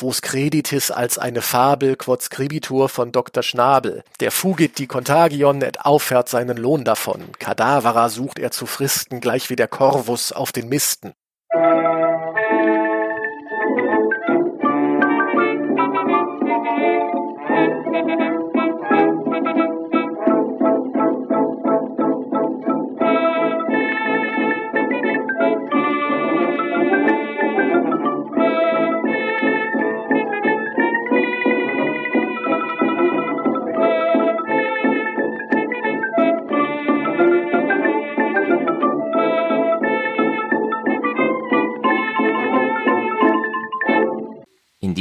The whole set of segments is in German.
Vos creditis als eine Fabel quod scribitur von Dr. Schnabel. Der fugit die Contagion et auffährt seinen Lohn davon. Kadavera sucht er zu fristen, gleich wie der Corvus auf den Misten.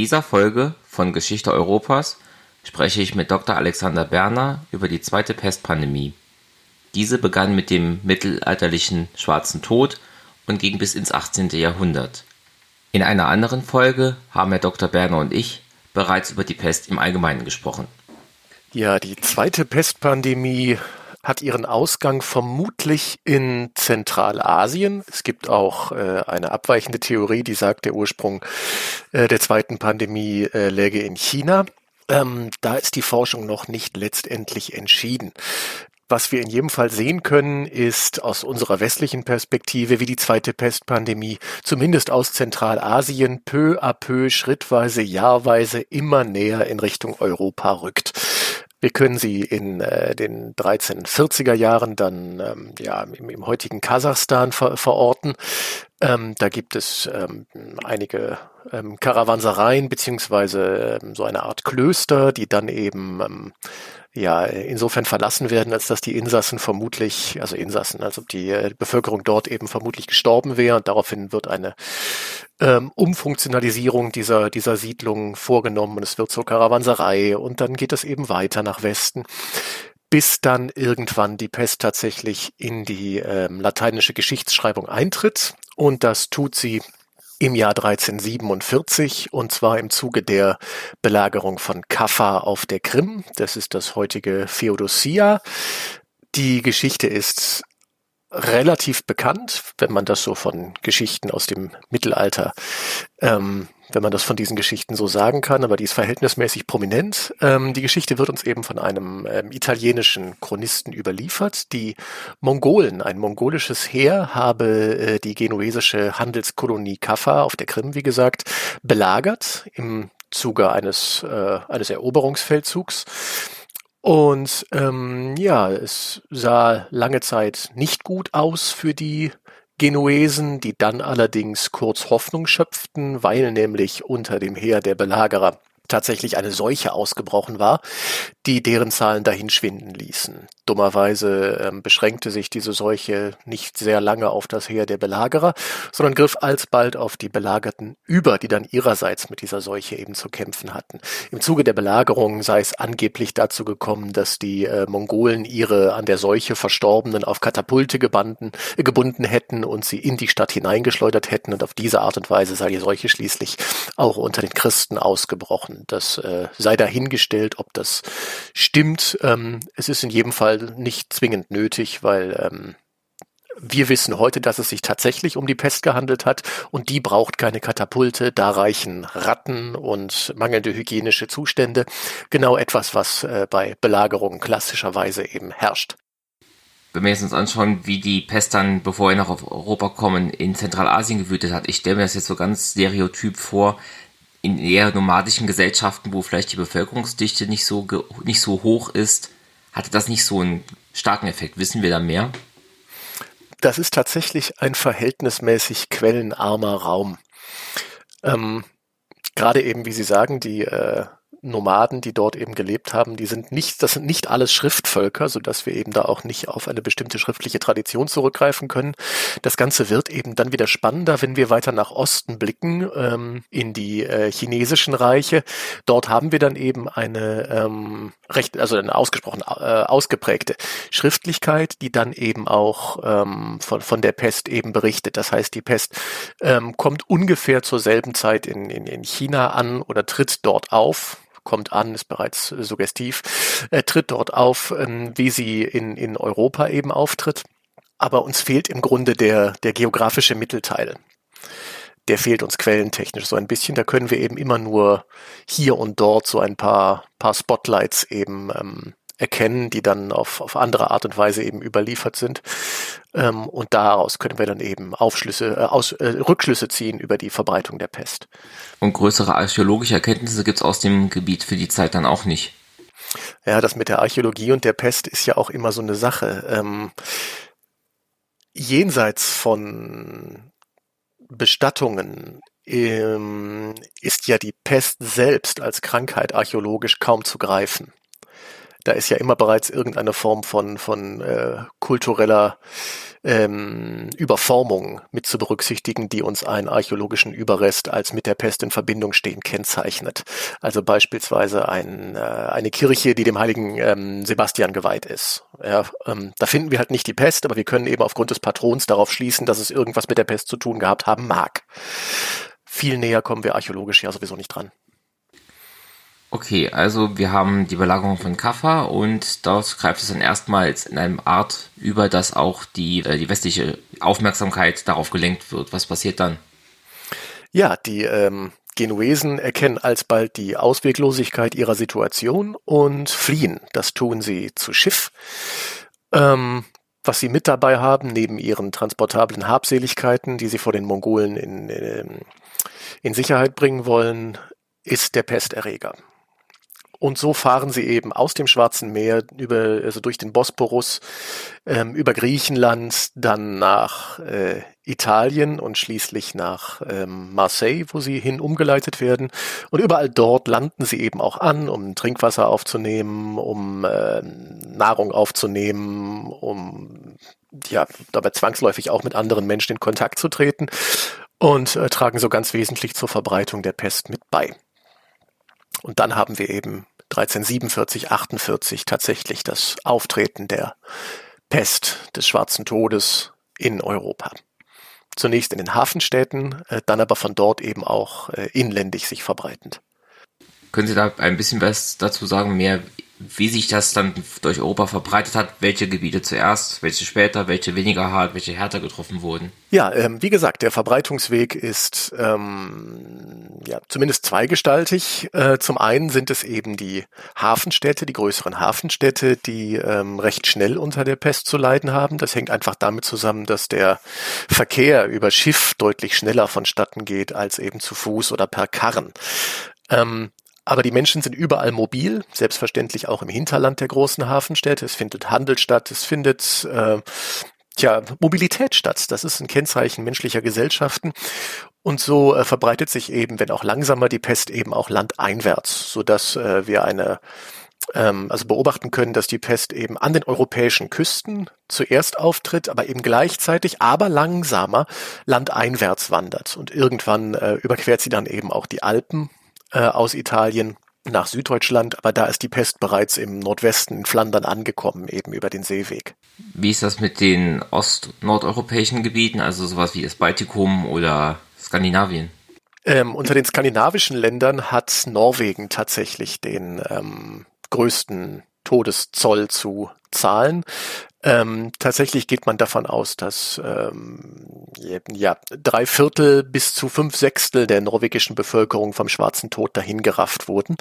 Dieser Folge von Geschichte Europas spreche ich mit Dr. Alexander Berner über die zweite Pestpandemie. Diese begann mit dem mittelalterlichen Schwarzen Tod und ging bis ins 18. Jahrhundert. In einer anderen Folge haben Herr Dr. Berner und ich bereits über die Pest im Allgemeinen gesprochen. Ja, die zweite Pestpandemie hat ihren Ausgang vermutlich in Zentralasien. Es gibt auch äh, eine abweichende Theorie, die sagt, der Ursprung äh, der zweiten Pandemie äh, läge in China. Ähm, da ist die Forschung noch nicht letztendlich entschieden. Was wir in jedem Fall sehen können, ist aus unserer westlichen Perspektive, wie die zweite Pestpandemie zumindest aus Zentralasien peu à peu, schrittweise, jahrweise immer näher in Richtung Europa rückt. Wir können sie in äh, den 1340er Jahren dann ähm, ja, im, im heutigen Kasachstan ver verorten. Ähm, da gibt es ähm, einige ähm, Karawansereien beziehungsweise ähm, so eine Art Klöster, die dann eben ähm, ja insofern verlassen werden, als dass die Insassen vermutlich, also Insassen, also die äh, Bevölkerung dort eben vermutlich gestorben wäre und daraufhin wird eine ähm, Umfunktionalisierung dieser, dieser Siedlung vorgenommen und es wird zur Karawanserei und dann geht es eben weiter nach Westen bis dann irgendwann die Pest tatsächlich in die ähm, lateinische Geschichtsschreibung eintritt. Und das tut sie im Jahr 1347 und zwar im Zuge der Belagerung von Kaffa auf der Krim. Das ist das heutige Feodosia. Die Geschichte ist relativ bekannt, wenn man das so von Geschichten aus dem Mittelalter ähm, wenn man das von diesen Geschichten so sagen kann, aber die ist verhältnismäßig prominent. Ähm, die Geschichte wird uns eben von einem ähm, italienischen Chronisten überliefert. Die Mongolen, ein mongolisches Heer, habe äh, die genuesische Handelskolonie Kaffa auf der Krim, wie gesagt, belagert im Zuge eines, äh, eines Eroberungsfeldzugs. Und ähm, ja, es sah lange Zeit nicht gut aus für die Genuesen, die dann allerdings kurz Hoffnung schöpften, weil nämlich unter dem Heer der Belagerer tatsächlich eine Seuche ausgebrochen war, die deren Zahlen dahin schwinden ließen. Dummerweise ähm, beschränkte sich diese Seuche nicht sehr lange auf das Heer der Belagerer, sondern griff alsbald auf die Belagerten über, die dann ihrerseits mit dieser Seuche eben zu kämpfen hatten. Im Zuge der Belagerung sei es angeblich dazu gekommen, dass die äh, Mongolen ihre an der Seuche Verstorbenen auf Katapulte gebanden, äh, gebunden hätten und sie in die Stadt hineingeschleudert hätten und auf diese Art und Weise sei die Seuche schließlich auch unter den Christen ausgebrochen. Das äh, sei dahingestellt, ob das stimmt. Ähm, es ist in jedem Fall nicht zwingend nötig, weil ähm, wir wissen heute, dass es sich tatsächlich um die Pest gehandelt hat und die braucht keine Katapulte. Da reichen Ratten und mangelnde hygienische Zustände. Genau etwas, was äh, bei Belagerungen klassischerweise eben herrscht. Wenn wir jetzt uns anschauen, wie die Pest dann, bevor wir auf Europa kommen, in Zentralasien gewütet hat, ich stelle mir das jetzt so ganz stereotyp vor, in eher nomadischen Gesellschaften, wo vielleicht die Bevölkerungsdichte nicht so, nicht so hoch ist, hatte das nicht so einen starken Effekt? Wissen wir da mehr? Das ist tatsächlich ein verhältnismäßig quellenarmer Raum. Ähm, Gerade eben, wie Sie sagen, die äh, Nomaden, die dort eben gelebt haben, die sind nicht, das sind nicht alles Schriftvölker, so dass wir eben da auch nicht auf eine bestimmte schriftliche Tradition zurückgreifen können. Das Ganze wird eben dann wieder spannender, wenn wir weiter nach Osten blicken, ähm, in die äh, chinesischen Reiche. Dort haben wir dann eben eine ähm, recht, also eine ausgesprochen äh, ausgeprägte Schriftlichkeit, die dann eben auch ähm, von, von der Pest eben berichtet. Das heißt, die Pest ähm, kommt ungefähr zur selben Zeit in, in, in China an oder tritt dort auf kommt an, ist bereits suggestiv, äh, tritt dort auf, ähm, wie sie in, in Europa eben auftritt. Aber uns fehlt im Grunde der, der geografische Mittelteil. der fehlt uns quellentechnisch so ein bisschen. Da können wir eben immer nur hier und dort so ein paar, paar Spotlights eben ähm, erkennen, die dann auf, auf andere Art und Weise eben überliefert sind. Ähm, und daraus können wir dann eben Aufschlüsse, äh, aus, äh, Rückschlüsse ziehen über die Verbreitung der Pest. Und größere archäologische Erkenntnisse gibt es aus dem Gebiet für die Zeit dann auch nicht. Ja, das mit der Archäologie und der Pest ist ja auch immer so eine Sache. Ähm, jenseits von Bestattungen ähm, ist ja die Pest selbst als Krankheit archäologisch kaum zu greifen da ist ja immer bereits irgendeine Form von, von äh, kultureller ähm, Überformung mit zu berücksichtigen, die uns einen archäologischen Überrest als mit der Pest in Verbindung stehen kennzeichnet. Also beispielsweise ein, äh, eine Kirche, die dem heiligen ähm, Sebastian geweiht ist. Ja, ähm, da finden wir halt nicht die Pest, aber wir können eben aufgrund des Patrons darauf schließen, dass es irgendwas mit der Pest zu tun gehabt haben mag. Viel näher kommen wir archäologisch ja sowieso nicht dran. Okay, also wir haben die Belagerung von Kaffa und dort greift es dann erstmals in einem Art über, dass auch die, äh, die westliche Aufmerksamkeit darauf gelenkt wird. Was passiert dann? Ja, die ähm, Genuesen erkennen alsbald die Ausweglosigkeit ihrer Situation und fliehen. Das tun sie zu Schiff. Ähm, was sie mit dabei haben, neben ihren transportablen Habseligkeiten, die sie vor den Mongolen in, in, in Sicherheit bringen wollen, ist der Pesterreger. Und so fahren sie eben aus dem Schwarzen Meer über, also durch den Bosporus, ähm, über Griechenland, dann nach äh, Italien und schließlich nach ähm, Marseille, wo sie hin umgeleitet werden. Und überall dort landen sie eben auch an, um Trinkwasser aufzunehmen, um äh, Nahrung aufzunehmen, um ja dabei zwangsläufig auch mit anderen Menschen in Kontakt zu treten und äh, tragen so ganz wesentlich zur Verbreitung der Pest mit bei. Und dann haben wir eben 1347, 48 tatsächlich das Auftreten der Pest des Schwarzen Todes in Europa. Zunächst in den Hafenstädten, äh, dann aber von dort eben auch äh, inländig sich verbreitend. Können Sie da ein bisschen was dazu sagen, mehr wie sich das dann durch Europa verbreitet hat, welche Gebiete zuerst, welche später, welche weniger hart, welche härter getroffen wurden. Ja, ähm, wie gesagt, der Verbreitungsweg ist ähm, ja zumindest zweigestaltig. Äh, zum einen sind es eben die Hafenstädte, die größeren Hafenstädte, die ähm, recht schnell unter der Pest zu leiden haben. Das hängt einfach damit zusammen, dass der Verkehr über Schiff deutlich schneller vonstatten geht als eben zu Fuß oder per Karren. Ähm, aber die Menschen sind überall mobil, selbstverständlich auch im Hinterland der großen Hafenstädte. Es findet Handel statt, es findet äh, tja, Mobilität statt. Das ist ein Kennzeichen menschlicher Gesellschaften. Und so äh, verbreitet sich eben, wenn auch langsamer, die Pest eben auch landeinwärts, sodass äh, wir eine ähm, also beobachten können, dass die Pest eben an den europäischen Küsten zuerst auftritt, aber eben gleichzeitig, aber langsamer landeinwärts wandert. Und irgendwann äh, überquert sie dann eben auch die Alpen äh, aus Italien nach Süddeutschland, aber da ist die Pest bereits im Nordwesten in Flandern angekommen, eben über den Seeweg. Wie ist das mit den ost-nordeuropäischen Gebieten, also sowas wie das Baltikum oder Skandinavien? Ähm, unter den skandinavischen Ländern hat Norwegen tatsächlich den ähm, größten Todeszoll zu zahlen. Ähm, tatsächlich geht man davon aus, dass ähm, ja, drei Viertel bis zu fünf Sechstel der norwegischen Bevölkerung vom schwarzen Tod dahingerafft wurden.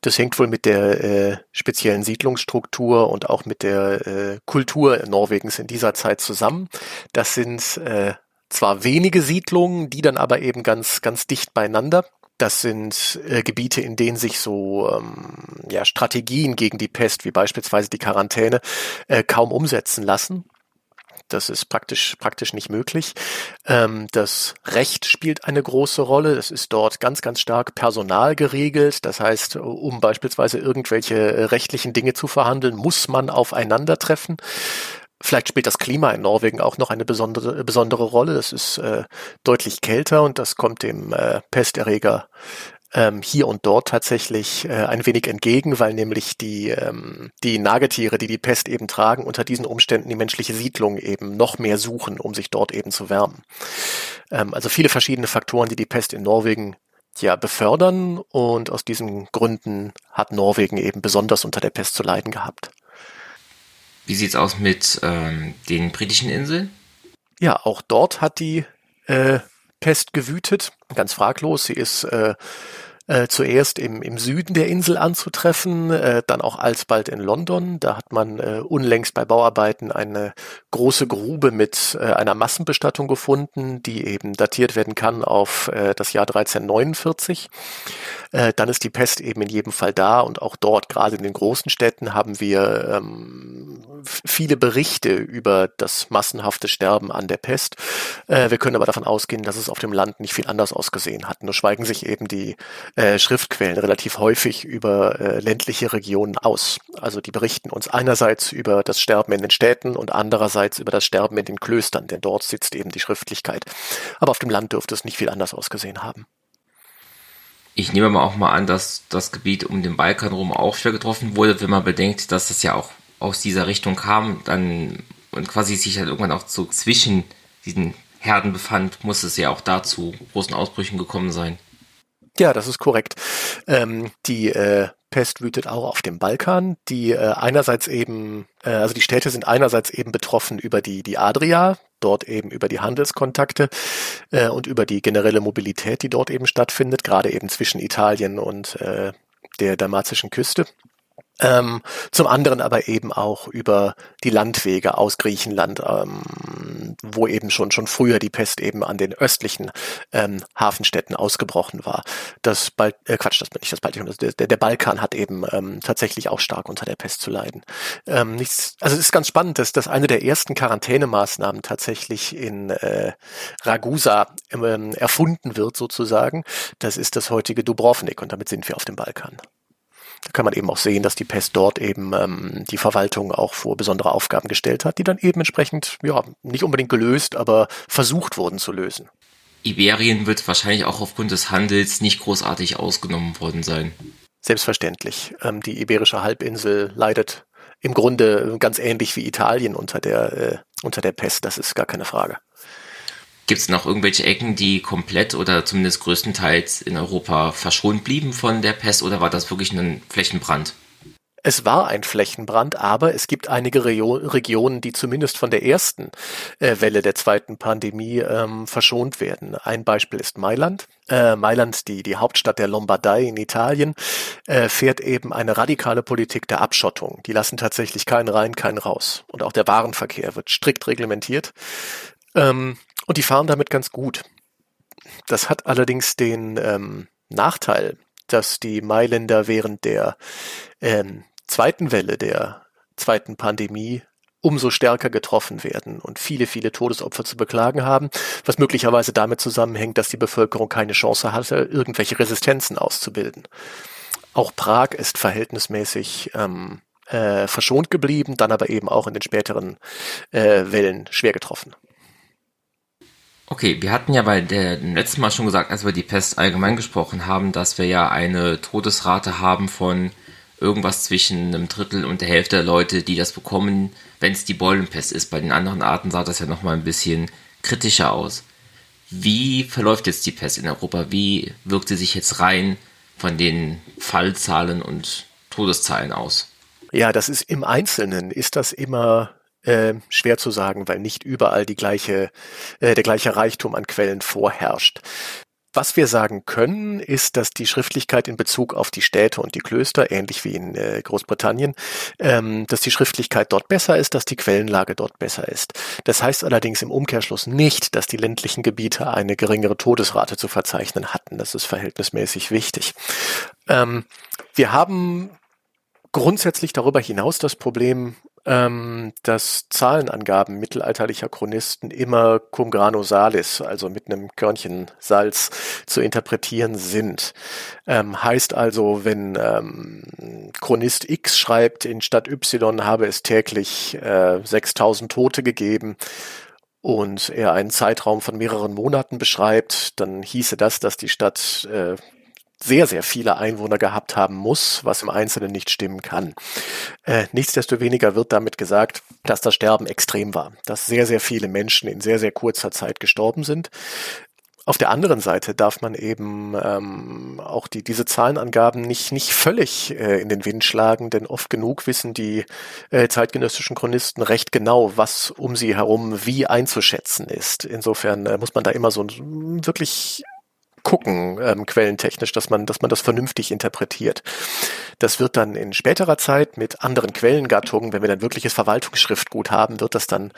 Das hängt wohl mit der äh, speziellen Siedlungsstruktur und auch mit der äh, Kultur Norwegens in dieser Zeit zusammen. Das sind äh, zwar wenige Siedlungen, die dann aber eben ganz, ganz dicht beieinander das sind äh, Gebiete, in denen sich so ähm, ja, Strategien gegen die Pest, wie beispielsweise die Quarantäne, äh, kaum umsetzen lassen. Das ist praktisch, praktisch nicht möglich. Ähm, das Recht spielt eine große Rolle. Es ist dort ganz, ganz stark Personal geregelt. Das heißt, um beispielsweise irgendwelche äh, rechtlichen Dinge zu verhandeln, muss man aufeinandertreffen. Vielleicht spielt das Klima in Norwegen auch noch eine besondere, besondere Rolle. Es ist äh, deutlich kälter und das kommt dem äh, Pesterreger ähm, hier und dort tatsächlich äh, ein wenig entgegen, weil nämlich die, ähm, die Nagetiere, die die Pest eben tragen, unter diesen Umständen die menschliche Siedlung eben noch mehr suchen, um sich dort eben zu wärmen. Ähm, also viele verschiedene Faktoren, die die Pest in Norwegen ja befördern und aus diesen Gründen hat Norwegen eben besonders unter der Pest zu leiden gehabt. Wie sieht's aus mit ähm, den britischen Inseln? Ja, auch dort hat die äh, Pest gewütet, ganz fraglos. Sie ist äh, äh, zuerst im, im Süden der Insel anzutreffen, äh, dann auch alsbald in London. Da hat man äh, unlängst bei Bauarbeiten eine große Grube mit äh, einer Massenbestattung gefunden, die eben datiert werden kann auf äh, das Jahr 1349. Äh, dann ist die Pest eben in jedem Fall da und auch dort, gerade in den großen Städten, haben wir ähm, viele Berichte über das massenhafte Sterben an der Pest. Äh, wir können aber davon ausgehen, dass es auf dem Land nicht viel anders ausgesehen hat. Nur schweigen sich eben die äh, Schriftquellen relativ häufig über äh, ländliche Regionen aus. Also die berichten uns einerseits über das Sterben in den Städten und andererseits über das Sterben in den Klöstern, denn dort sitzt eben die Schriftlichkeit. Aber auf dem Land dürfte es nicht viel anders ausgesehen haben. Ich nehme mal auch mal an, dass das Gebiet um den Balkan rum auch schwer getroffen wurde, wenn man bedenkt, dass es ja auch aus dieser Richtung kam, dann und quasi sich halt irgendwann auch so zwischen diesen Herden befand, muss es ja auch dazu großen Ausbrüchen gekommen sein. Ja, das ist korrekt. Ähm, die äh, Pest wütet auch auf dem Balkan, die äh, einerseits eben, äh, also die Städte sind einerseits eben betroffen über die, die Adria, dort eben über die Handelskontakte äh, und über die generelle Mobilität, die dort eben stattfindet, gerade eben zwischen Italien und äh, der dalmatischen Küste. Ähm, zum anderen aber eben auch über die Landwege aus Griechenland, ähm, wo eben schon schon früher die Pest eben an den östlichen ähm, Hafenstädten ausgebrochen war. Das Bal äh, Quatsch, das bin nicht das Baltikum, der, der Balkan hat eben ähm, tatsächlich auch stark unter der Pest zu leiden. Ähm, nichts, also es ist ganz spannend, dass, dass eine der ersten Quarantänemaßnahmen tatsächlich in äh, Ragusa ähm, erfunden wird sozusagen. Das ist das heutige Dubrovnik und damit sind wir auf dem Balkan. Da kann man eben auch sehen, dass die Pest dort eben ähm, die Verwaltung auch vor besondere Aufgaben gestellt hat, die dann eben entsprechend, ja, nicht unbedingt gelöst, aber versucht wurden zu lösen. Iberien wird wahrscheinlich auch aufgrund des Handels nicht großartig ausgenommen worden sein. Selbstverständlich. Ähm, die Iberische Halbinsel leidet im Grunde ganz ähnlich wie Italien unter der, äh, unter der Pest, das ist gar keine Frage. Gibt es noch irgendwelche Ecken, die komplett oder zumindest größtenteils in Europa verschont blieben von der Pest oder war das wirklich ein Flächenbrand? Es war ein Flächenbrand, aber es gibt einige Regio Regionen, die zumindest von der ersten äh, Welle der zweiten Pandemie ähm, verschont werden. Ein Beispiel ist Mailand. Äh, Mailand, die, die Hauptstadt der Lombardei in Italien, äh, fährt eben eine radikale Politik der Abschottung. Die lassen tatsächlich keinen rein, keinen raus. Und auch der Warenverkehr wird strikt reglementiert. Ähm, und die fahren damit ganz gut. Das hat allerdings den ähm, Nachteil, dass die Mailänder während der ähm, zweiten Welle der zweiten Pandemie umso stärker getroffen werden und viele, viele Todesopfer zu beklagen haben, was möglicherweise damit zusammenhängt, dass die Bevölkerung keine Chance hatte, irgendwelche Resistenzen auszubilden. Auch Prag ist verhältnismäßig ähm, äh, verschont geblieben, dann aber eben auch in den späteren äh, Wellen schwer getroffen. Okay, wir hatten ja bei der letzten Mal schon gesagt, als wir die Pest allgemein gesprochen haben, dass wir ja eine Todesrate haben von irgendwas zwischen einem Drittel und der Hälfte der Leute, die das bekommen, wenn es die Beulenpest ist. Bei den anderen Arten sah das ja nochmal ein bisschen kritischer aus. Wie verläuft jetzt die Pest in Europa? Wie wirkt sie sich jetzt rein von den Fallzahlen und Todeszahlen aus? Ja, das ist im Einzelnen, ist das immer äh, schwer zu sagen, weil nicht überall die gleiche, äh, der gleiche Reichtum an Quellen vorherrscht. Was wir sagen können, ist, dass die Schriftlichkeit in Bezug auf die Städte und die Klöster, ähnlich wie in äh, Großbritannien, ähm, dass die Schriftlichkeit dort besser ist, dass die Quellenlage dort besser ist. Das heißt allerdings im Umkehrschluss nicht, dass die ländlichen Gebiete eine geringere Todesrate zu verzeichnen hatten. Das ist verhältnismäßig wichtig. Ähm, wir haben grundsätzlich darüber hinaus das Problem, ähm, dass Zahlenangaben mittelalterlicher Chronisten immer cum grano salis, also mit einem Körnchen Salz zu interpretieren sind. Ähm, heißt also, wenn ähm, Chronist X schreibt, in Stadt Y habe es täglich äh, 6000 Tote gegeben, und er einen Zeitraum von mehreren Monaten beschreibt, dann hieße das, dass die Stadt äh, sehr, sehr viele Einwohner gehabt haben muss, was im Einzelnen nicht stimmen kann. Äh, nichtsdestoweniger wird damit gesagt, dass das Sterben extrem war, dass sehr, sehr viele Menschen in sehr, sehr kurzer Zeit gestorben sind. auf der anderen Seite darf man eben ähm, auch die, diese Zahlenangaben nicht, nicht völlig äh, in den Wind schlagen, denn oft genug wissen die äh, zeitgenössischen Chronisten recht genau, was um sie herum wie einzuschätzen ist. Insofern äh, muss man da immer so wirklich gucken, ähm, quellentechnisch, dass man, dass man das vernünftig interpretiert. Das wird dann in späterer Zeit mit anderen Quellengattungen, wenn wir dann wirkliches Verwaltungsschriftgut haben, wird das dann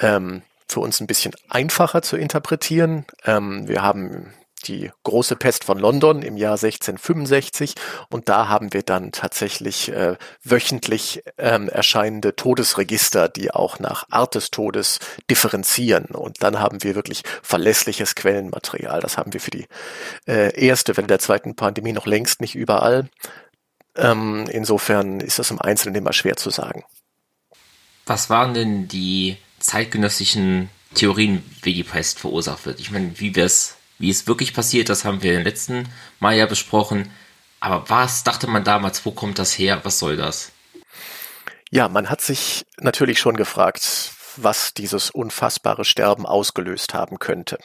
ähm, für uns ein bisschen einfacher zu interpretieren. Ähm, wir haben die große Pest von London im Jahr 1665 und da haben wir dann tatsächlich äh, wöchentlich ähm, erscheinende Todesregister, die auch nach Art des Todes differenzieren und dann haben wir wirklich verlässliches Quellenmaterial. Das haben wir für die äh, erste Welle der zweiten Pandemie noch längst nicht überall. Ähm, insofern ist das im Einzelnen immer schwer zu sagen. Was waren denn die zeitgenössischen Theorien, wie die Pest verursacht wird. Ich meine, wie es, wie es wirklich passiert, das haben wir im letzten Mal ja besprochen. Aber was dachte man damals, wo kommt das her, was soll das? Ja, man hat sich natürlich schon gefragt, was dieses unfassbare Sterben ausgelöst haben könnte.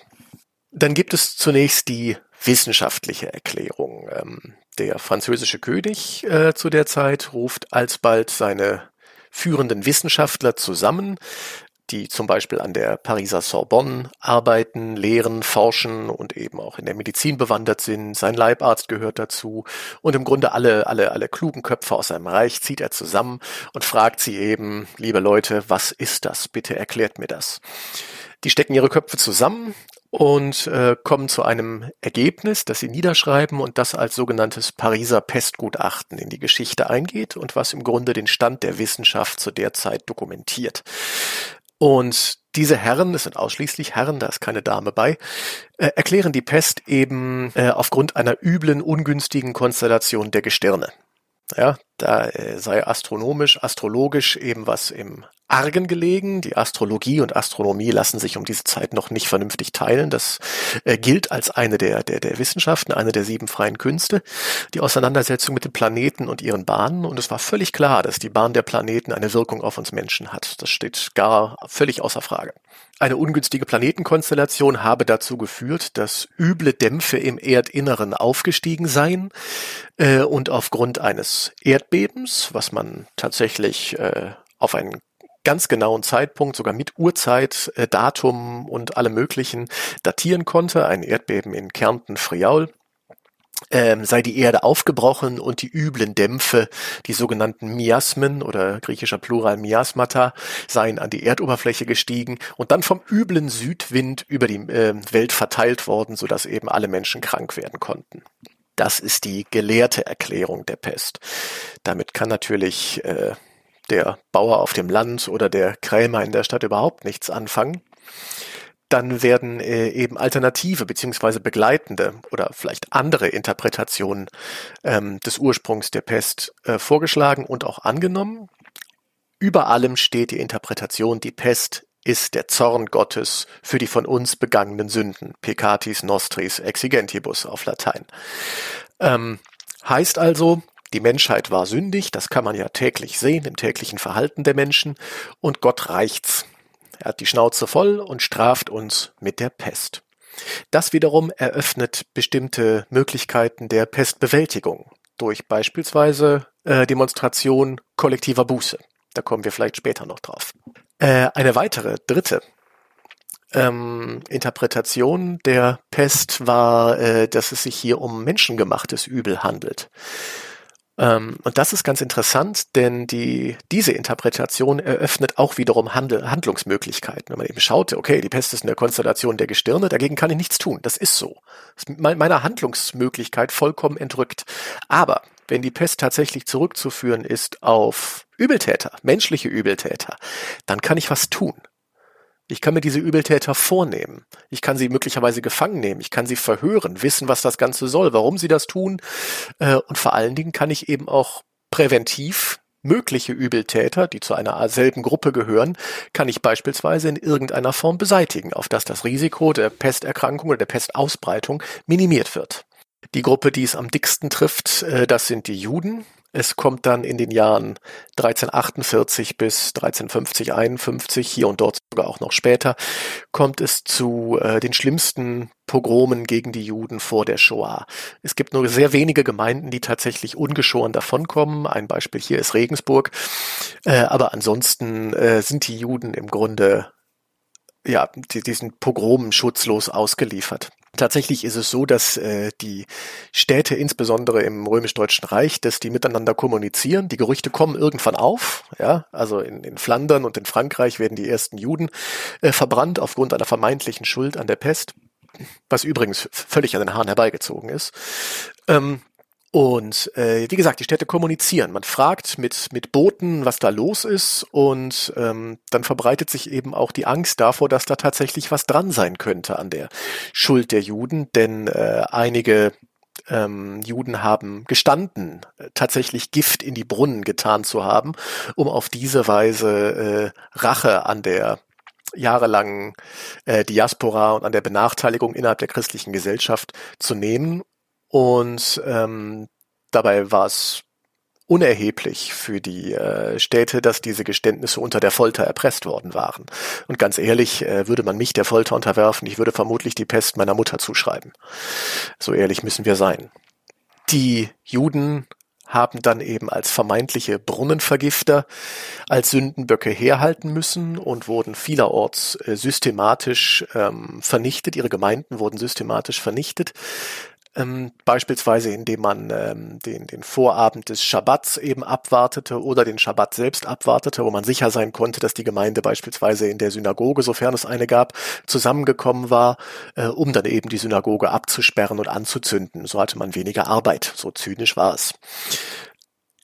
Dann gibt es zunächst die wissenschaftliche Erklärung. Ähm, der französische König äh, zu der Zeit ruft alsbald seine führenden Wissenschaftler zusammen, die zum Beispiel an der Pariser Sorbonne arbeiten, lehren, forschen und eben auch in der Medizin bewandert sind. Sein Leibarzt gehört dazu und im Grunde alle, alle, alle klugen Köpfe aus seinem Reich zieht er zusammen und fragt sie eben, liebe Leute, was ist das? Bitte erklärt mir das. Die stecken ihre Köpfe zusammen und äh, kommen zu einem Ergebnis, das sie niederschreiben und das als sogenanntes Pariser Pestgutachten in die Geschichte eingeht und was im Grunde den Stand der Wissenschaft zu der Zeit dokumentiert. Und diese Herren, es sind ausschließlich Herren, da ist keine Dame bei, äh, erklären die Pest eben äh, aufgrund einer üblen, ungünstigen Konstellation der Gestirne. Ja, da äh, sei astronomisch, astrologisch eben was im Argen gelegen. Die Astrologie und Astronomie lassen sich um diese Zeit noch nicht vernünftig teilen. Das äh, gilt als eine der, der, der Wissenschaften, eine der sieben freien Künste. Die Auseinandersetzung mit den Planeten und ihren Bahnen. Und es war völlig klar, dass die Bahn der Planeten eine Wirkung auf uns Menschen hat. Das steht gar völlig außer Frage. Eine ungünstige Planetenkonstellation habe dazu geführt, dass üble Dämpfe im Erdinneren aufgestiegen seien äh, und aufgrund eines Erdbebens, was man tatsächlich äh, auf einen ganz genauen Zeitpunkt, sogar mit Uhrzeit, äh, Datum und allem möglichen datieren konnte. Ein Erdbeben in Kärnten, Friaul. Ähm, sei die Erde aufgebrochen und die üblen Dämpfe, die sogenannten Miasmen oder griechischer Plural Miasmata, seien an die Erdoberfläche gestiegen und dann vom üblen Südwind über die äh, Welt verteilt worden, sodass eben alle Menschen krank werden konnten. Das ist die gelehrte Erklärung der Pest. Damit kann natürlich äh, der Bauer auf dem Land oder der Krämer in der Stadt überhaupt nichts anfangen, dann werden äh, eben alternative beziehungsweise begleitende oder vielleicht andere Interpretationen ähm, des Ursprungs der Pest äh, vorgeschlagen und auch angenommen. Über allem steht die Interpretation, die Pest ist der Zorn Gottes für die von uns begangenen Sünden. Peccatis nostris exigentibus auf Latein. Ähm, heißt also, die Menschheit war sündig, das kann man ja täglich sehen im täglichen Verhalten der Menschen, und Gott reicht's. Er hat die Schnauze voll und straft uns mit der Pest. Das wiederum eröffnet bestimmte Möglichkeiten der Pestbewältigung durch beispielsweise äh, Demonstration kollektiver Buße. Da kommen wir vielleicht später noch drauf. Äh, eine weitere, dritte ähm, Interpretation der Pest war, äh, dass es sich hier um menschengemachtes Übel handelt. Ähm, und das ist ganz interessant, denn die, diese Interpretation eröffnet auch wiederum Handel, Handlungsmöglichkeiten. Wenn man eben schaut, okay, die Pest ist in der Konstellation der Gestirne, dagegen kann ich nichts tun. Das ist so. Das ist meiner Handlungsmöglichkeit vollkommen entrückt. Aber wenn die Pest tatsächlich zurückzuführen ist auf Übeltäter, menschliche Übeltäter, dann kann ich was tun. Ich kann mir diese Übeltäter vornehmen. Ich kann sie möglicherweise gefangen nehmen. Ich kann sie verhören, wissen, was das Ganze soll, warum sie das tun. Äh, und vor allen Dingen kann ich eben auch präventiv mögliche Übeltäter, die zu einer selben Gruppe gehören, kann ich beispielsweise in irgendeiner Form beseitigen, auf dass das Risiko der Pesterkrankung oder der Pestausbreitung minimiert wird. Die Gruppe, die es am dicksten trifft, äh, das sind die Juden. Es kommt dann in den Jahren 1348 bis 1350, 51, hier und dort sogar auch noch später, kommt es zu äh, den schlimmsten Pogromen gegen die Juden vor der Shoah. Es gibt nur sehr wenige Gemeinden, die tatsächlich ungeschoren davonkommen. Ein Beispiel hier ist Regensburg. Äh, aber ansonsten äh, sind die Juden im Grunde ja, die, diesen Pogromen schutzlos ausgeliefert. Tatsächlich ist es so, dass äh, die Städte, insbesondere im römisch-deutschen Reich, dass die miteinander kommunizieren. Die Gerüchte kommen irgendwann auf. Ja, also in, in Flandern und in Frankreich werden die ersten Juden äh, verbrannt aufgrund einer vermeintlichen Schuld an der Pest, was übrigens völlig an den Haaren herbeigezogen ist. Ähm, und äh, wie gesagt, die Städte kommunizieren. Man fragt mit, mit Boten, was da los ist, und ähm, dann verbreitet sich eben auch die Angst davor, dass da tatsächlich was dran sein könnte an der Schuld der Juden, denn äh, einige ähm, Juden haben gestanden, äh, tatsächlich Gift in die Brunnen getan zu haben, um auf diese Weise äh, Rache an der jahrelangen äh, Diaspora und an der Benachteiligung innerhalb der christlichen Gesellschaft zu nehmen und ähm, dabei war es unerheblich für die äh, Städte, dass diese Geständnisse unter der Folter erpresst worden waren. Und ganz ehrlich, äh, würde man mich der Folter unterwerfen, ich würde vermutlich die Pest meiner Mutter zuschreiben. So ehrlich müssen wir sein. Die Juden haben dann eben als vermeintliche Brunnenvergifter als Sündenböcke herhalten müssen und wurden vielerorts äh, systematisch ähm, vernichtet. Ihre Gemeinden wurden systematisch vernichtet. Ähm, beispielsweise indem man ähm, den, den Vorabend des Schabbats eben abwartete oder den Schabbat selbst abwartete, wo man sicher sein konnte, dass die Gemeinde beispielsweise in der Synagoge, sofern es eine gab, zusammengekommen war, äh, um dann eben die Synagoge abzusperren und anzuzünden. So hatte man weniger Arbeit. So zynisch war es.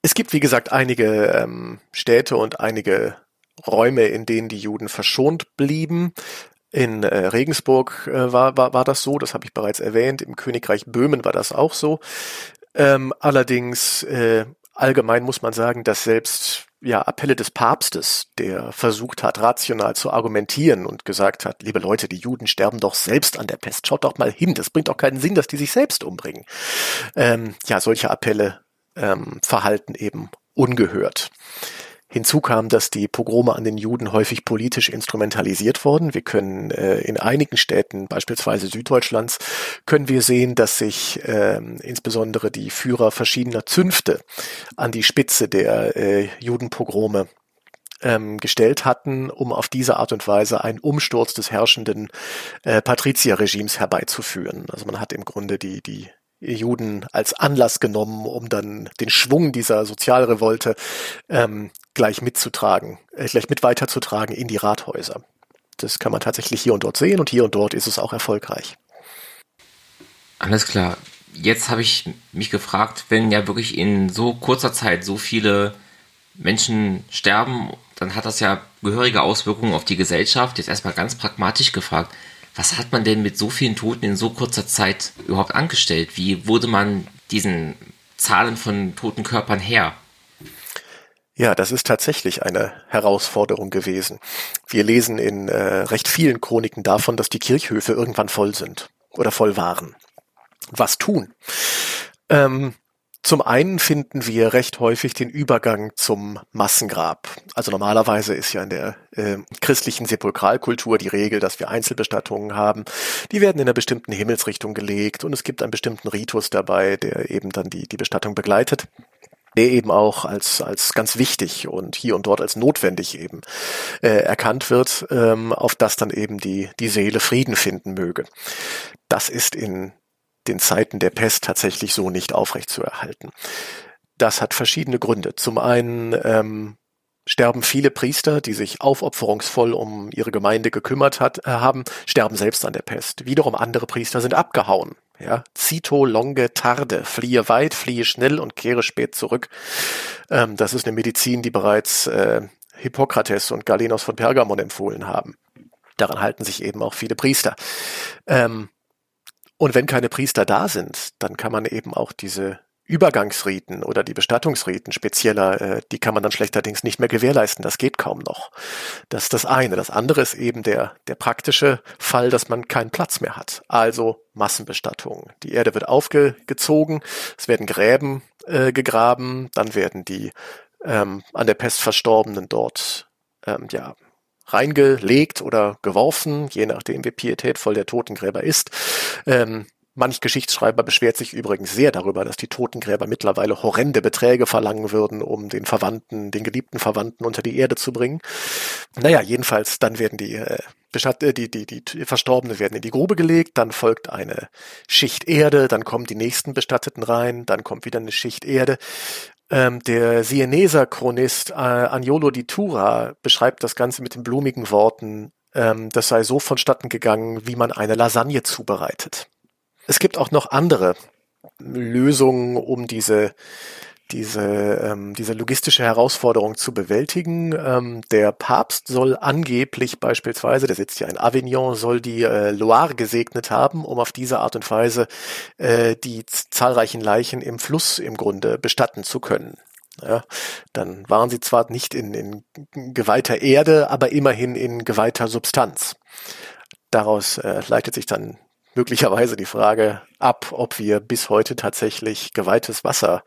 Es gibt, wie gesagt, einige ähm, Städte und einige Räume, in denen die Juden verschont blieben. In äh, Regensburg äh, war, war, war das so, das habe ich bereits erwähnt. Im Königreich Böhmen war das auch so. Ähm, allerdings äh, allgemein muss man sagen, dass selbst ja, Appelle des Papstes, der versucht hat, rational zu argumentieren und gesagt hat, liebe Leute, die Juden sterben doch selbst an der Pest. Schaut doch mal hin, das bringt doch keinen Sinn, dass die sich selbst umbringen. Ähm, ja, solche Appelle ähm, verhalten eben ungehört. Hinzu kam, dass die Pogrome an den Juden häufig politisch instrumentalisiert wurden. Wir können äh, in einigen Städten, beispielsweise Süddeutschlands, können wir sehen, dass sich äh, insbesondere die Führer verschiedener Zünfte an die Spitze der äh, Judenpogrome ähm, gestellt hatten, um auf diese Art und Weise einen Umsturz des herrschenden äh, Patrizierregimes herbeizuführen. Also man hat im Grunde die, die Juden als Anlass genommen, um dann den Schwung dieser Sozialrevolte ähm, gleich mitzutragen, äh, gleich mit weiterzutragen in die Rathäuser. Das kann man tatsächlich hier und dort sehen und hier und dort ist es auch erfolgreich. Alles klar. Jetzt habe ich mich gefragt, wenn ja wirklich in so kurzer Zeit so viele Menschen sterben, dann hat das ja gehörige Auswirkungen auf die Gesellschaft. Jetzt erstmal ganz pragmatisch gefragt was hat man denn mit so vielen Toten in so kurzer Zeit überhaupt angestellt? Wie wurde man diesen Zahlen von toten Körpern her? Ja, das ist tatsächlich eine Herausforderung gewesen. Wir lesen in äh, recht vielen Chroniken davon, dass die Kirchhöfe irgendwann voll sind oder voll waren. Was tun? Ähm, zum einen finden wir recht häufig den Übergang zum Massengrab. Also normalerweise ist ja in der äh, christlichen Sepulkralkultur die Regel, dass wir Einzelbestattungen haben. Die werden in einer bestimmten Himmelsrichtung gelegt und es gibt einen bestimmten Ritus dabei, der eben dann die, die Bestattung begleitet der eben auch als, als ganz wichtig und hier und dort als notwendig eben äh, erkannt wird, ähm, auf das dann eben die, die Seele Frieden finden möge. Das ist in den Zeiten der Pest tatsächlich so nicht aufrechtzuerhalten. Das hat verschiedene Gründe. Zum einen ähm, sterben viele Priester, die sich aufopferungsvoll um ihre Gemeinde gekümmert hat, äh, haben, sterben selbst an der Pest. Wiederum andere Priester sind abgehauen. Ja, Cito longe tarde, fliehe weit, fliehe schnell und kehre spät zurück. Ähm, das ist eine Medizin, die bereits äh, Hippokrates und Galenos von Pergamon empfohlen haben. Daran halten sich eben auch viele Priester. Ähm, und wenn keine Priester da sind, dann kann man eben auch diese Übergangsriten oder die Bestattungsriten spezieller, äh, die kann man dann schlechterdings nicht mehr gewährleisten. Das geht kaum noch. Das ist das eine. Das andere ist eben der, der praktische Fall, dass man keinen Platz mehr hat. Also Massenbestattung. Die Erde wird aufgezogen, es werden Gräben äh, gegraben, dann werden die ähm, an der Pest Verstorbenen dort ähm, ja, reingelegt oder geworfen, je nachdem wie pietätvoll der Totengräber ist. Ähm, Manch Geschichtsschreiber beschwert sich übrigens sehr darüber, dass die Totengräber mittlerweile horrende Beträge verlangen würden, um den Verwandten, den geliebten Verwandten unter die Erde zu bringen. Naja, jedenfalls, dann werden die, äh, äh, die, die, die Verstorbene werden in die Grube gelegt, dann folgt eine Schicht Erde, dann kommen die nächsten Bestatteten rein, dann kommt wieder eine Schicht Erde. Ähm, der Sieneser Chronist äh, Agnolo di Tura beschreibt das Ganze mit den blumigen Worten, ähm, das sei so vonstatten gegangen, wie man eine Lasagne zubereitet. Es gibt auch noch andere Lösungen, um diese diese, ähm, diese logistische Herausforderung zu bewältigen. Ähm, der Papst soll angeblich beispielsweise, der sitzt ja in Avignon, soll die äh, Loire gesegnet haben, um auf diese Art und Weise äh, die zahlreichen Leichen im Fluss im Grunde bestatten zu können. Ja, dann waren sie zwar nicht in, in geweihter Erde, aber immerhin in geweihter Substanz. Daraus äh, leitet sich dann möglicherweise die Frage ab, ob wir bis heute tatsächlich geweihtes Wasser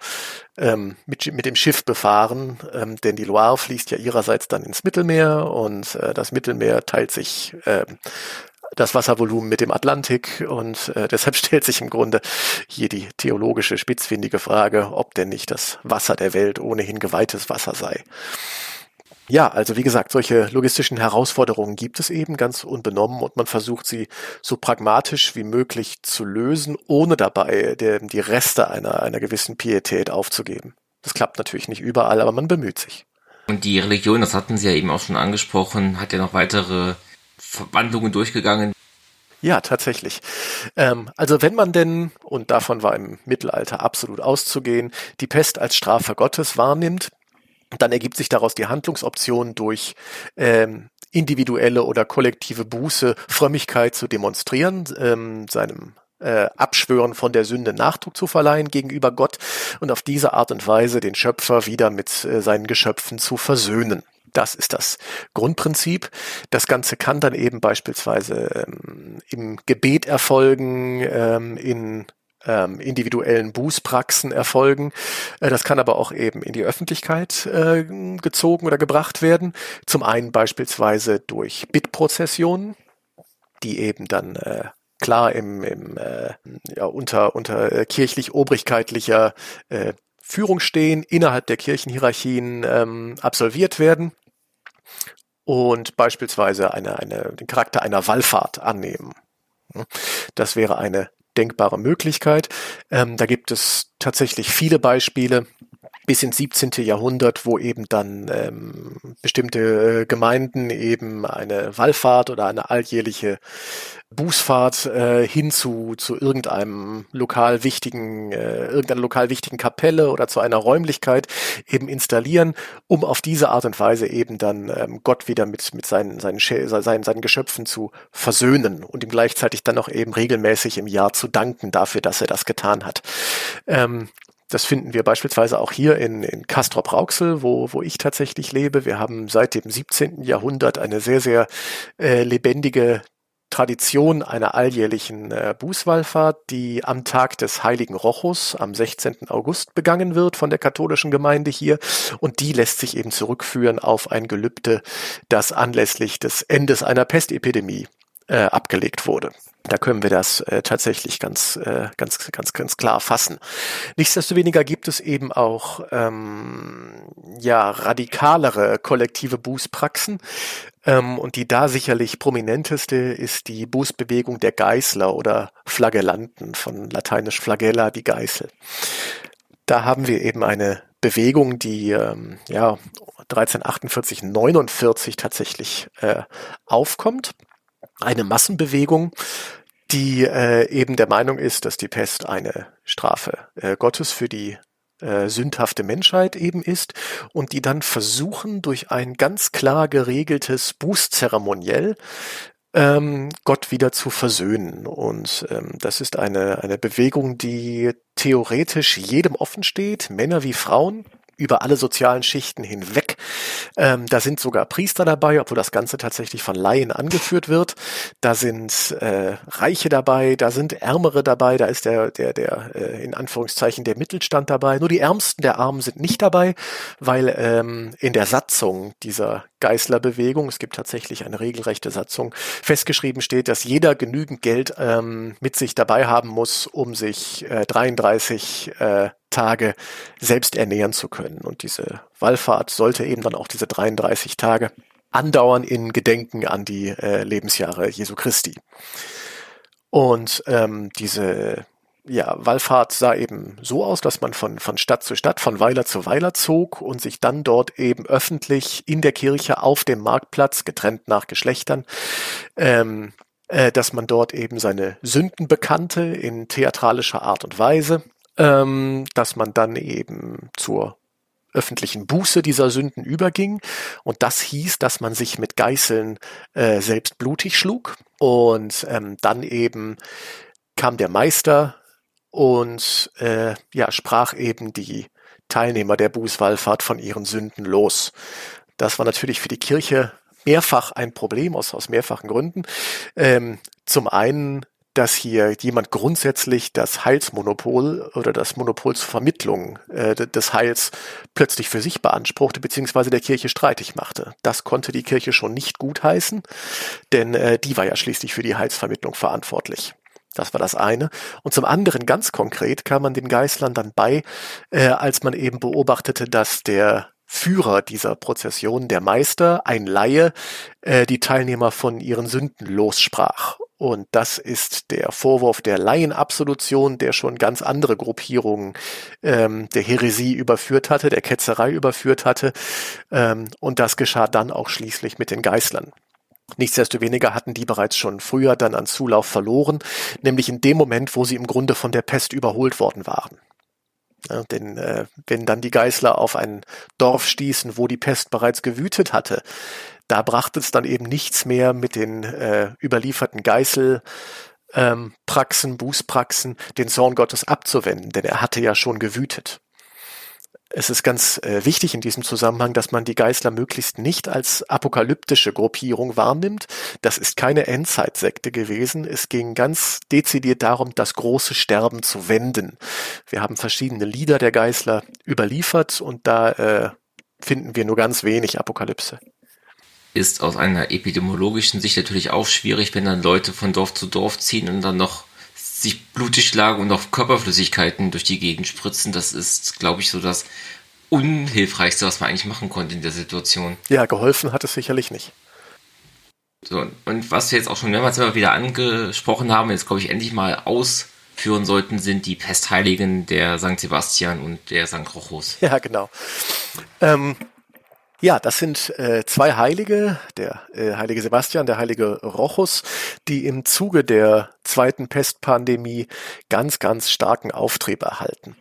ähm, mit, mit dem Schiff befahren, ähm, denn die Loire fließt ja ihrerseits dann ins Mittelmeer und äh, das Mittelmeer teilt sich äh, das Wasservolumen mit dem Atlantik und äh, deshalb stellt sich im Grunde hier die theologische spitzfindige Frage, ob denn nicht das Wasser der Welt ohnehin geweihtes Wasser sei. Ja, also wie gesagt, solche logistischen Herausforderungen gibt es eben ganz unbenommen und man versucht sie so pragmatisch wie möglich zu lösen, ohne dabei der, die Reste einer, einer gewissen Pietät aufzugeben. Das klappt natürlich nicht überall, aber man bemüht sich. Und die Religion, das hatten Sie ja eben auch schon angesprochen, hat ja noch weitere Verwandlungen durchgegangen. Ja, tatsächlich. Ähm, also wenn man denn, und davon war im Mittelalter absolut auszugehen, die Pest als Strafe Gottes wahrnimmt, dann ergibt sich daraus die Handlungsoption durch ähm, individuelle oder kollektive Buße, Frömmigkeit zu demonstrieren, ähm, seinem äh, Abschwören von der Sünde Nachdruck zu verleihen gegenüber Gott und auf diese Art und Weise den Schöpfer wieder mit äh, seinen Geschöpfen zu versöhnen. Das ist das Grundprinzip. Das Ganze kann dann eben beispielsweise ähm, im Gebet erfolgen, ähm, in ähm, individuellen Bußpraxen erfolgen. Äh, das kann aber auch eben in die Öffentlichkeit äh, gezogen oder gebracht werden. Zum einen beispielsweise durch Bittprozessionen, die eben dann äh, klar im, im äh, ja, unter unter äh, kirchlich-obrigkeitlicher äh, Führung stehen, innerhalb der Kirchenhierarchien ähm, absolviert werden und beispielsweise eine, eine, den Charakter einer Wallfahrt annehmen. Das wäre eine denkbare Möglichkeit. Ähm, da gibt es tatsächlich viele Beispiele bis ins 17. Jahrhundert, wo eben dann ähm, bestimmte äh, Gemeinden eben eine Wallfahrt oder eine alljährliche Bußfahrt äh, hin zu, zu irgendeinem lokal wichtigen, äh, irgendeiner lokal wichtigen Kapelle oder zu einer Räumlichkeit eben installieren, um auf diese Art und Weise eben dann ähm, Gott wieder mit, mit seinen, seinen, seinen, seinen Geschöpfen zu versöhnen und ihm gleichzeitig dann auch eben regelmäßig im Jahr zu danken dafür, dass er das getan hat. Ähm, das finden wir beispielsweise auch hier in, in Castrop-Rauxel, wo, wo ich tatsächlich lebe. Wir haben seit dem 17. Jahrhundert eine sehr, sehr äh, lebendige Tradition einer alljährlichen äh, Bußwallfahrt, die am Tag des heiligen Rochus am 16. August begangen wird von der katholischen Gemeinde hier. Und die lässt sich eben zurückführen auf ein Gelübde, das anlässlich des Endes einer Pestepidemie äh, abgelegt wurde. Da können wir das äh, tatsächlich ganz, äh, ganz, ganz, ganz klar fassen. Nichtsdestoweniger gibt es eben auch ähm, ja radikalere kollektive Bußpraxen. Ähm, und die da sicherlich prominenteste ist die Bußbewegung der Geißler oder Flagellanten, von lateinisch flagella, die Geißel. Da haben wir eben eine Bewegung, die ähm, ja 1348, 49 tatsächlich äh, aufkommt eine Massenbewegung, die äh, eben der Meinung ist, dass die Pest eine Strafe äh, Gottes für die äh, sündhafte Menschheit eben ist und die dann versuchen, durch ein ganz klar geregeltes Bußzeremoniell ähm, Gott wieder zu versöhnen. Und ähm, das ist eine, eine Bewegung, die theoretisch jedem offen steht, Männer wie Frauen über alle sozialen Schichten hinweg. Ähm, da sind sogar Priester dabei, obwohl das Ganze tatsächlich von Laien angeführt wird. Da sind äh, Reiche dabei, da sind Ärmere dabei, da ist der, der, der äh, in Anführungszeichen der Mittelstand dabei. Nur die Ärmsten der Armen sind nicht dabei, weil ähm, in der Satzung dieser Geißlerbewegung, es gibt tatsächlich eine regelrechte Satzung, festgeschrieben steht, dass jeder genügend Geld ähm, mit sich dabei haben muss, um sich äh, 33 äh, Tage selbst ernähren zu können. Und diese Wallfahrt sollte eben dann auch diese 33 Tage andauern in Gedenken an die äh, Lebensjahre Jesu Christi. Und ähm, diese ja, Wallfahrt sah eben so aus, dass man von, von Stadt zu Stadt, von Weiler zu Weiler zog und sich dann dort eben öffentlich in der Kirche auf dem Marktplatz, getrennt nach Geschlechtern, ähm, äh, dass man dort eben seine Sünden bekannte in theatralischer Art und Weise, ähm, dass man dann eben zur öffentlichen Buße dieser Sünden überging. Und das hieß, dass man sich mit Geißeln äh, selbst blutig schlug. Und ähm, dann eben kam der Meister und äh, ja, sprach eben die Teilnehmer der Bußwallfahrt von ihren Sünden los. Das war natürlich für die Kirche mehrfach ein Problem aus, aus mehrfachen Gründen. Ähm, zum einen dass hier jemand grundsätzlich das Heilsmonopol oder das Monopol zur Vermittlung äh, des Heils plötzlich für sich beanspruchte, beziehungsweise der Kirche streitig machte. Das konnte die Kirche schon nicht gutheißen, denn äh, die war ja schließlich für die Heilsvermittlung verantwortlich. Das war das eine. Und zum anderen ganz konkret kam man den Geißlern dann bei, äh, als man eben beobachtete, dass der Führer dieser Prozession, der Meister, ein Laie, äh, die Teilnehmer von ihren Sünden lossprach und das ist der Vorwurf der Laienabsolution, der schon ganz andere Gruppierungen ähm, der Häresie überführt hatte, der Ketzerei überführt hatte. Ähm, und das geschah dann auch schließlich mit den Geißlern. Nichtsdestoweniger hatten die bereits schon früher dann an Zulauf verloren, nämlich in dem Moment, wo sie im Grunde von der Pest überholt worden waren. Denn äh, wenn dann die Geißler auf ein Dorf stießen, wo die Pest bereits gewütet hatte, da brachte es dann eben nichts mehr mit den äh, überlieferten Geißel. Ähm, Praxen, Bußpraxen, den Zorn Gottes abzuwenden, denn er hatte ja schon gewütet. Es ist ganz äh, wichtig in diesem Zusammenhang, dass man die Geißler möglichst nicht als apokalyptische Gruppierung wahrnimmt. Das ist keine Endzeitsekte gewesen. Es ging ganz dezidiert darum, das große Sterben zu wenden. Wir haben verschiedene Lieder der Geißler überliefert und da äh, finden wir nur ganz wenig Apokalypse ist aus einer epidemiologischen Sicht natürlich auch schwierig, wenn dann Leute von Dorf zu Dorf ziehen und dann noch sich blutig schlagen und noch Körperflüssigkeiten durch die Gegend spritzen. Das ist, glaube ich, so das Unhilfreichste, was man eigentlich machen konnte in der Situation. Ja, geholfen hat es sicherlich nicht. So, und was wir jetzt auch schon mehrmals immer wieder angesprochen haben, jetzt glaube ich endlich mal ausführen sollten, sind die Pestheiligen der St. Sebastian und der St. Rochus. Ja, genau. Ähm, ja, das sind äh, zwei Heilige, der äh, heilige Sebastian, der heilige Rochus, die im Zuge der zweiten Pestpandemie ganz, ganz starken Auftrieb erhalten.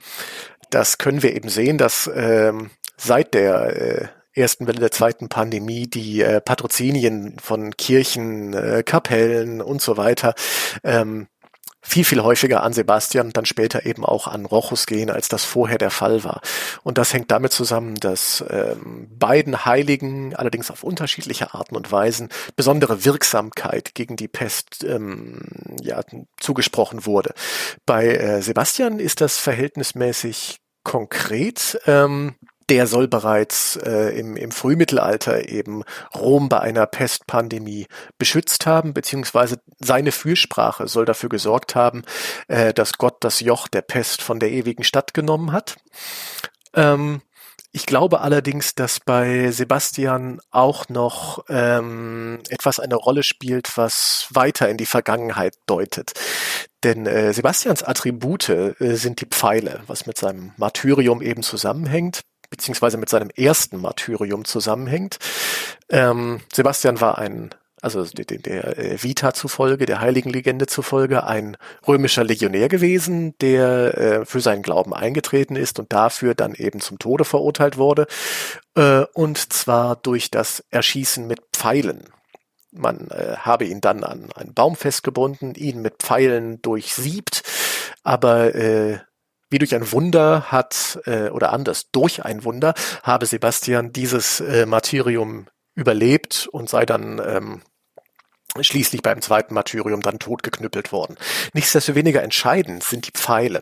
Das können wir eben sehen, dass ähm, seit der äh, ersten Welle der zweiten Pandemie die äh, Patrozinien von Kirchen, äh, Kapellen und so weiter ähm, viel, viel häufiger an Sebastian und dann später eben auch an Rochus gehen, als das vorher der Fall war. Und das hängt damit zusammen, dass ähm, beiden Heiligen allerdings auf unterschiedliche Arten und Weisen besondere Wirksamkeit gegen die Pest ähm, ja, zugesprochen wurde. Bei äh, Sebastian ist das verhältnismäßig konkret. Ähm, der soll bereits äh, im, im Frühmittelalter eben Rom bei einer Pestpandemie beschützt haben, beziehungsweise seine Fürsprache soll dafür gesorgt haben, äh, dass Gott das Joch der Pest von der ewigen Stadt genommen hat. Ähm, ich glaube allerdings, dass bei Sebastian auch noch ähm, etwas eine Rolle spielt, was weiter in die Vergangenheit deutet. Denn äh, Sebastians Attribute äh, sind die Pfeile, was mit seinem Martyrium eben zusammenhängt beziehungsweise mit seinem ersten Martyrium zusammenhängt. Ähm, Sebastian war ein, also der, der äh, Vita zufolge, der Heiligenlegende zufolge, ein römischer Legionär gewesen, der äh, für seinen Glauben eingetreten ist und dafür dann eben zum Tode verurteilt wurde. Äh, und zwar durch das Erschießen mit Pfeilen. Man äh, habe ihn dann an einen Baum festgebunden, ihn mit Pfeilen durchsiebt, aber äh, wie durch ein Wunder hat, äh, oder anders, durch ein Wunder, habe Sebastian dieses äh, Martyrium überlebt und sei dann ähm, schließlich beim zweiten Martyrium dann totgeknüppelt worden. Nichtsdestoweniger entscheidend sind die Pfeile.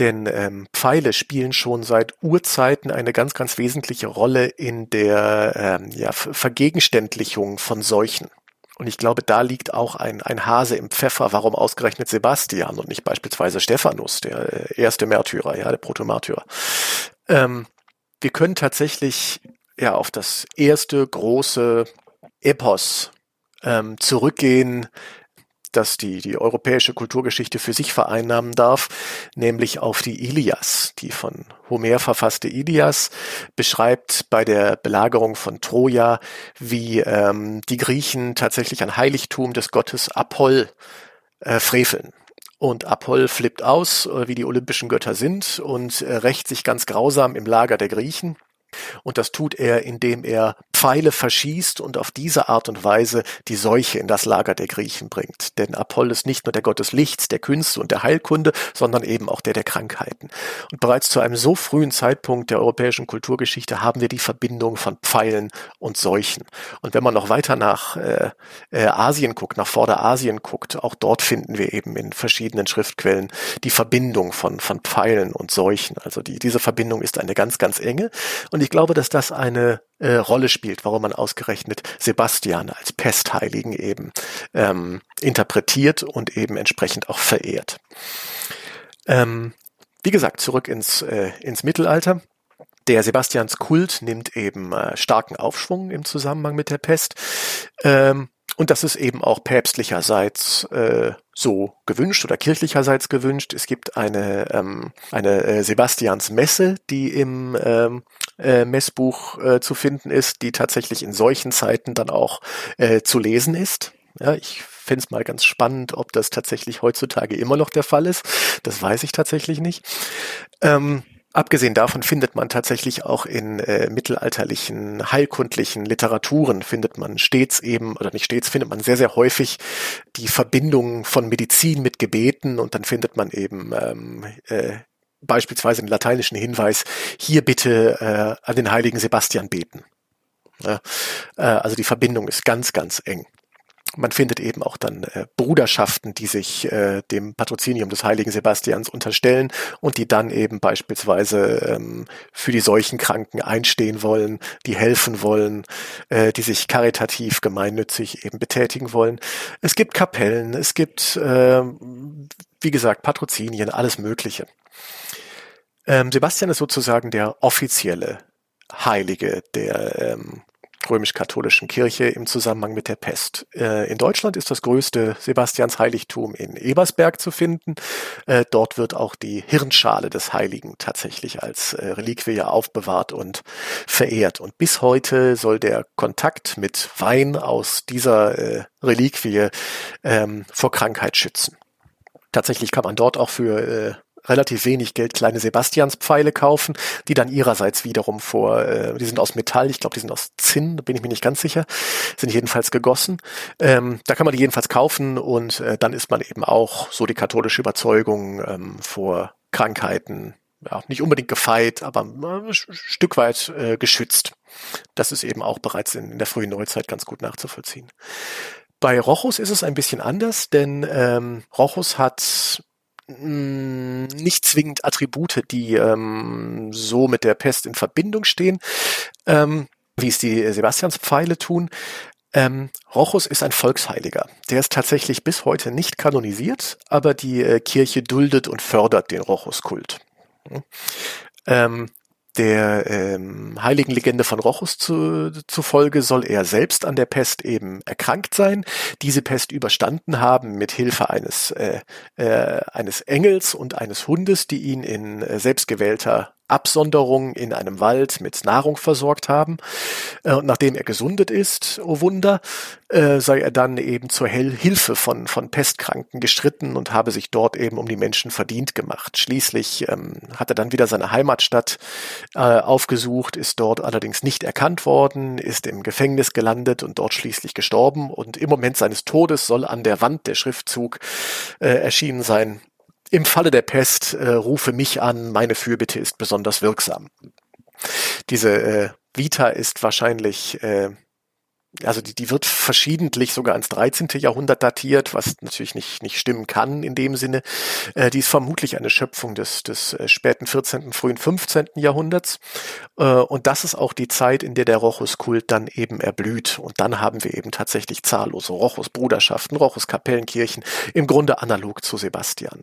Denn ähm, Pfeile spielen schon seit Urzeiten eine ganz, ganz wesentliche Rolle in der ähm, ja, Vergegenständlichung von Seuchen. Und ich glaube, da liegt auch ein, ein Hase im Pfeffer, warum ausgerechnet Sebastian und nicht beispielsweise Stephanus, der äh, erste Märtyrer, ja, der Protomärtyrer. Ähm, wir können tatsächlich ja auf das erste große Epos ähm, zurückgehen, dass die, die europäische Kulturgeschichte für sich vereinnahmen darf, nämlich auf die Ilias. Die von Homer verfasste Ilias beschreibt bei der Belagerung von Troja, wie ähm, die Griechen tatsächlich ein Heiligtum des Gottes Apoll äh, freveln. Und Apoll flippt aus, äh, wie die olympischen Götter sind, und äh, rächt sich ganz grausam im Lager der Griechen. Und das tut er, indem er Pfeile verschießt und auf diese Art und Weise die Seuche in das Lager der Griechen bringt. Denn Apoll ist nicht nur der Gott des Lichts, der Künste und der Heilkunde, sondern eben auch der der Krankheiten. Und bereits zu einem so frühen Zeitpunkt der europäischen Kulturgeschichte haben wir die Verbindung von Pfeilen und Seuchen. Und wenn man noch weiter nach äh, äh, Asien guckt, nach Vorderasien guckt, auch dort finden wir eben in verschiedenen Schriftquellen die Verbindung von, von Pfeilen und Seuchen. Also die, diese Verbindung ist eine ganz, ganz enge. Und ich glaube, dass das eine äh, Rolle spielt, warum man ausgerechnet Sebastian als Pestheiligen eben ähm, interpretiert und eben entsprechend auch verehrt. Ähm, wie gesagt, zurück ins, äh, ins Mittelalter. Der Sebastianskult nimmt eben äh, starken Aufschwung im Zusammenhang mit der Pest. Ähm, und das ist eben auch päpstlicherseits äh, so gewünscht oder kirchlicherseits gewünscht. Es gibt eine, ähm, eine äh, Sebastiansmesse, die im ähm, äh, Messbuch äh, zu finden ist, die tatsächlich in solchen Zeiten dann auch äh, zu lesen ist. Ja, ich fände es mal ganz spannend, ob das tatsächlich heutzutage immer noch der Fall ist. Das weiß ich tatsächlich nicht. Ähm, Abgesehen davon findet man tatsächlich auch in äh, mittelalterlichen, heilkundlichen Literaturen findet man stets eben, oder nicht stets, findet man sehr, sehr häufig die Verbindung von Medizin mit Gebeten und dann findet man eben ähm, äh, beispielsweise den lateinischen Hinweis, hier bitte äh, an den heiligen Sebastian beten. Ja, äh, also die Verbindung ist ganz, ganz eng. Man findet eben auch dann äh, Bruderschaften, die sich äh, dem Patrozinium des heiligen Sebastians unterstellen und die dann eben beispielsweise ähm, für die Seuchenkranken einstehen wollen, die helfen wollen, äh, die sich karitativ gemeinnützig eben betätigen wollen. Es gibt Kapellen, es gibt, äh, wie gesagt, Patrozinien, alles Mögliche. Ähm, Sebastian ist sozusagen der offizielle Heilige der ähm, römisch-katholischen Kirche im Zusammenhang mit der Pest. Äh, in Deutschland ist das größte Sebastiansheiligtum in Ebersberg zu finden. Äh, dort wird auch die Hirnschale des Heiligen tatsächlich als äh, Reliquie aufbewahrt und verehrt. Und bis heute soll der Kontakt mit Wein aus dieser Reliquie ähm, vor Krankheit schützen. Tatsächlich kann man dort auch für relativ wenig Geld kleine Sebastianspfeile kaufen, die dann ihrerseits wiederum vor, äh, die sind aus Metall, ich glaube, die sind aus Zinn, da bin ich mir nicht ganz sicher, sind jedenfalls gegossen. Ähm, da kann man die jedenfalls kaufen und äh, dann ist man eben auch, so die katholische Überzeugung, ähm, vor Krankheiten, ja, nicht unbedingt gefeit, aber äh, ein Stück weit äh, geschützt. Das ist eben auch bereits in, in der frühen Neuzeit ganz gut nachzuvollziehen. Bei Rochus ist es ein bisschen anders, denn ähm, Rochus hat hm, nicht zwingend Attribute, die ähm, so mit der Pest in Verbindung stehen, ähm, wie es die Sebastianspfeile tun. Ähm, Rochus ist ein Volksheiliger. Der ist tatsächlich bis heute nicht kanonisiert, aber die äh, Kirche duldet und fördert den Rochuskult. Hm. Ähm, der ähm, heiligen Legende von Rochus zu, zufolge soll er selbst an der Pest eben erkrankt sein, diese Pest überstanden haben mit Hilfe eines, äh, äh, eines Engels und eines Hundes, die ihn in äh, selbstgewählter Absonderung in einem Wald mit Nahrung versorgt haben. Äh, und nachdem er gesundet ist, oh Wunder, äh, sei er dann eben zur Hilfe von, von Pestkranken gestritten und habe sich dort eben um die Menschen verdient gemacht. Schließlich ähm, hat er dann wieder seine Heimatstadt äh, aufgesucht, ist dort allerdings nicht erkannt worden, ist im Gefängnis gelandet und dort schließlich gestorben. Und im Moment seines Todes soll an der Wand der Schriftzug äh, erschienen sein, im Falle der Pest äh, rufe mich an, meine Fürbitte ist besonders wirksam. Diese äh, Vita ist wahrscheinlich äh, also die, die wird verschiedentlich sogar ans 13. Jahrhundert datiert, was natürlich nicht, nicht stimmen kann in dem Sinne. Äh, die ist vermutlich eine Schöpfung des, des äh, späten 14., frühen 15. Jahrhunderts. Äh, und das ist auch die Zeit, in der der Rochuskult dann eben erblüht. Und dann haben wir eben tatsächlich zahllose Rochus-Bruderschaften, Rochus-Kapellenkirchen, im Grunde analog zu Sebastian.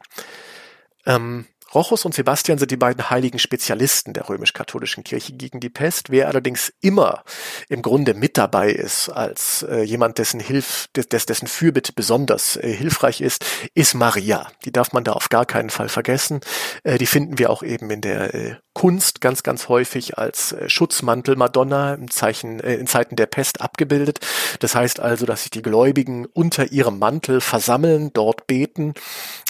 Ähm, Rochus und Sebastian sind die beiden heiligen Spezialisten der römisch-katholischen Kirche gegen die Pest. Wer allerdings immer im Grunde mit dabei ist, als äh, jemand, dessen Hilf, des, dessen Fürbitte besonders äh, hilfreich ist, ist Maria. Die darf man da auf gar keinen Fall vergessen. Äh, die finden wir auch eben in der äh, Kunst ganz, ganz häufig als äh, Schutzmantel Madonna im Zeichen, äh, in Zeiten der Pest abgebildet. Das heißt also, dass sich die Gläubigen unter ihrem Mantel versammeln, dort beten,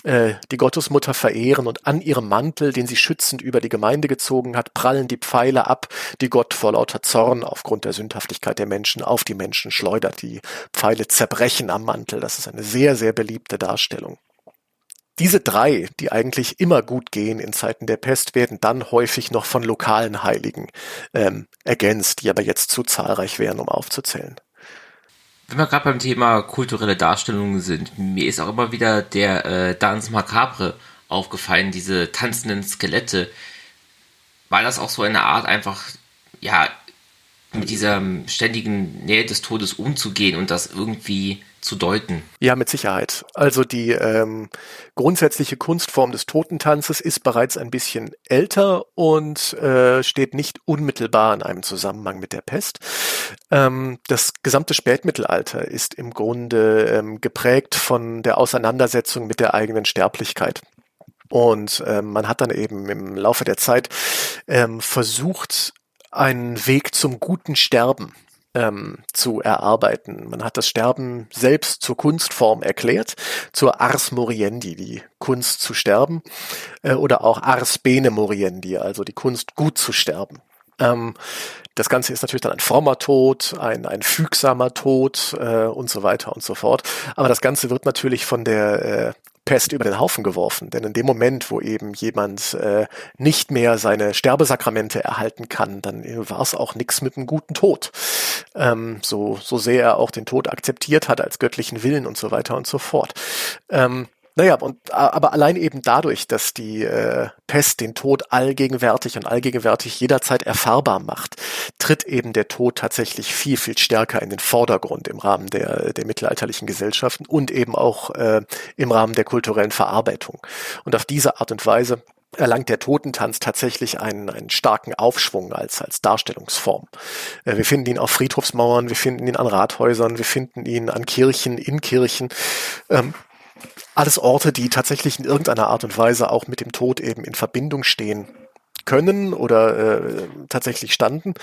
die Gottesmutter verehren und an ihrem Mantel, den sie schützend über die Gemeinde gezogen hat, prallen die Pfeile ab, die Gott vor lauter Zorn aufgrund der Sündhaftigkeit der Menschen auf die Menschen schleudert. Die Pfeile zerbrechen am Mantel. Das ist eine sehr, sehr beliebte Darstellung. Diese drei, die eigentlich immer gut gehen in Zeiten der Pest, werden dann häufig noch von lokalen Heiligen ähm, ergänzt, die aber jetzt zu zahlreich wären, um aufzuzählen. Wenn wir gerade beim Thema kulturelle Darstellungen sind, mir ist auch immer wieder der äh, Dance Macabre aufgefallen, diese tanzenden Skelette. War das auch so eine Art, einfach, ja, mit dieser ständigen Nähe des Todes umzugehen und das irgendwie zu deuten. Ja, mit Sicherheit. Also die ähm, grundsätzliche Kunstform des Totentanzes ist bereits ein bisschen älter und äh, steht nicht unmittelbar in einem Zusammenhang mit der Pest. Ähm, das gesamte Spätmittelalter ist im Grunde ähm, geprägt von der Auseinandersetzung mit der eigenen Sterblichkeit. Und ähm, man hat dann eben im Laufe der Zeit ähm, versucht, einen Weg zum guten Sterben ähm, zu erarbeiten. Man hat das Sterben selbst zur Kunstform erklärt, zur Ars Moriendi, die Kunst zu sterben, äh, oder auch Ars Bene Moriendi, also die Kunst gut zu sterben. Ähm, das Ganze ist natürlich dann ein frommer Tod, ein, ein fügsamer Tod äh, und so weiter und so fort. Aber das Ganze wird natürlich von der äh, Pest über den Haufen geworfen. Denn in dem Moment, wo eben jemand äh, nicht mehr seine Sterbesakramente erhalten kann, dann war es auch nichts mit einem guten Tod. Ähm, so, so sehr er auch den Tod akzeptiert hat als göttlichen Willen und so weiter und so fort. Ähm, naja, und, aber allein eben dadurch, dass die äh, Pest den Tod allgegenwärtig und allgegenwärtig jederzeit erfahrbar macht, tritt eben der Tod tatsächlich viel, viel stärker in den Vordergrund im Rahmen der, der mittelalterlichen Gesellschaften und eben auch äh, im Rahmen der kulturellen Verarbeitung. Und auf diese Art und Weise erlangt der Totentanz tatsächlich einen, einen starken Aufschwung als, als Darstellungsform. Äh, wir finden ihn auf Friedhofsmauern, wir finden ihn an Rathäusern, wir finden ihn an Kirchen, in Kirchen. Ähm, alles Orte, die tatsächlich in irgendeiner Art und Weise auch mit dem Tod eben in Verbindung stehen können oder äh, tatsächlich standen.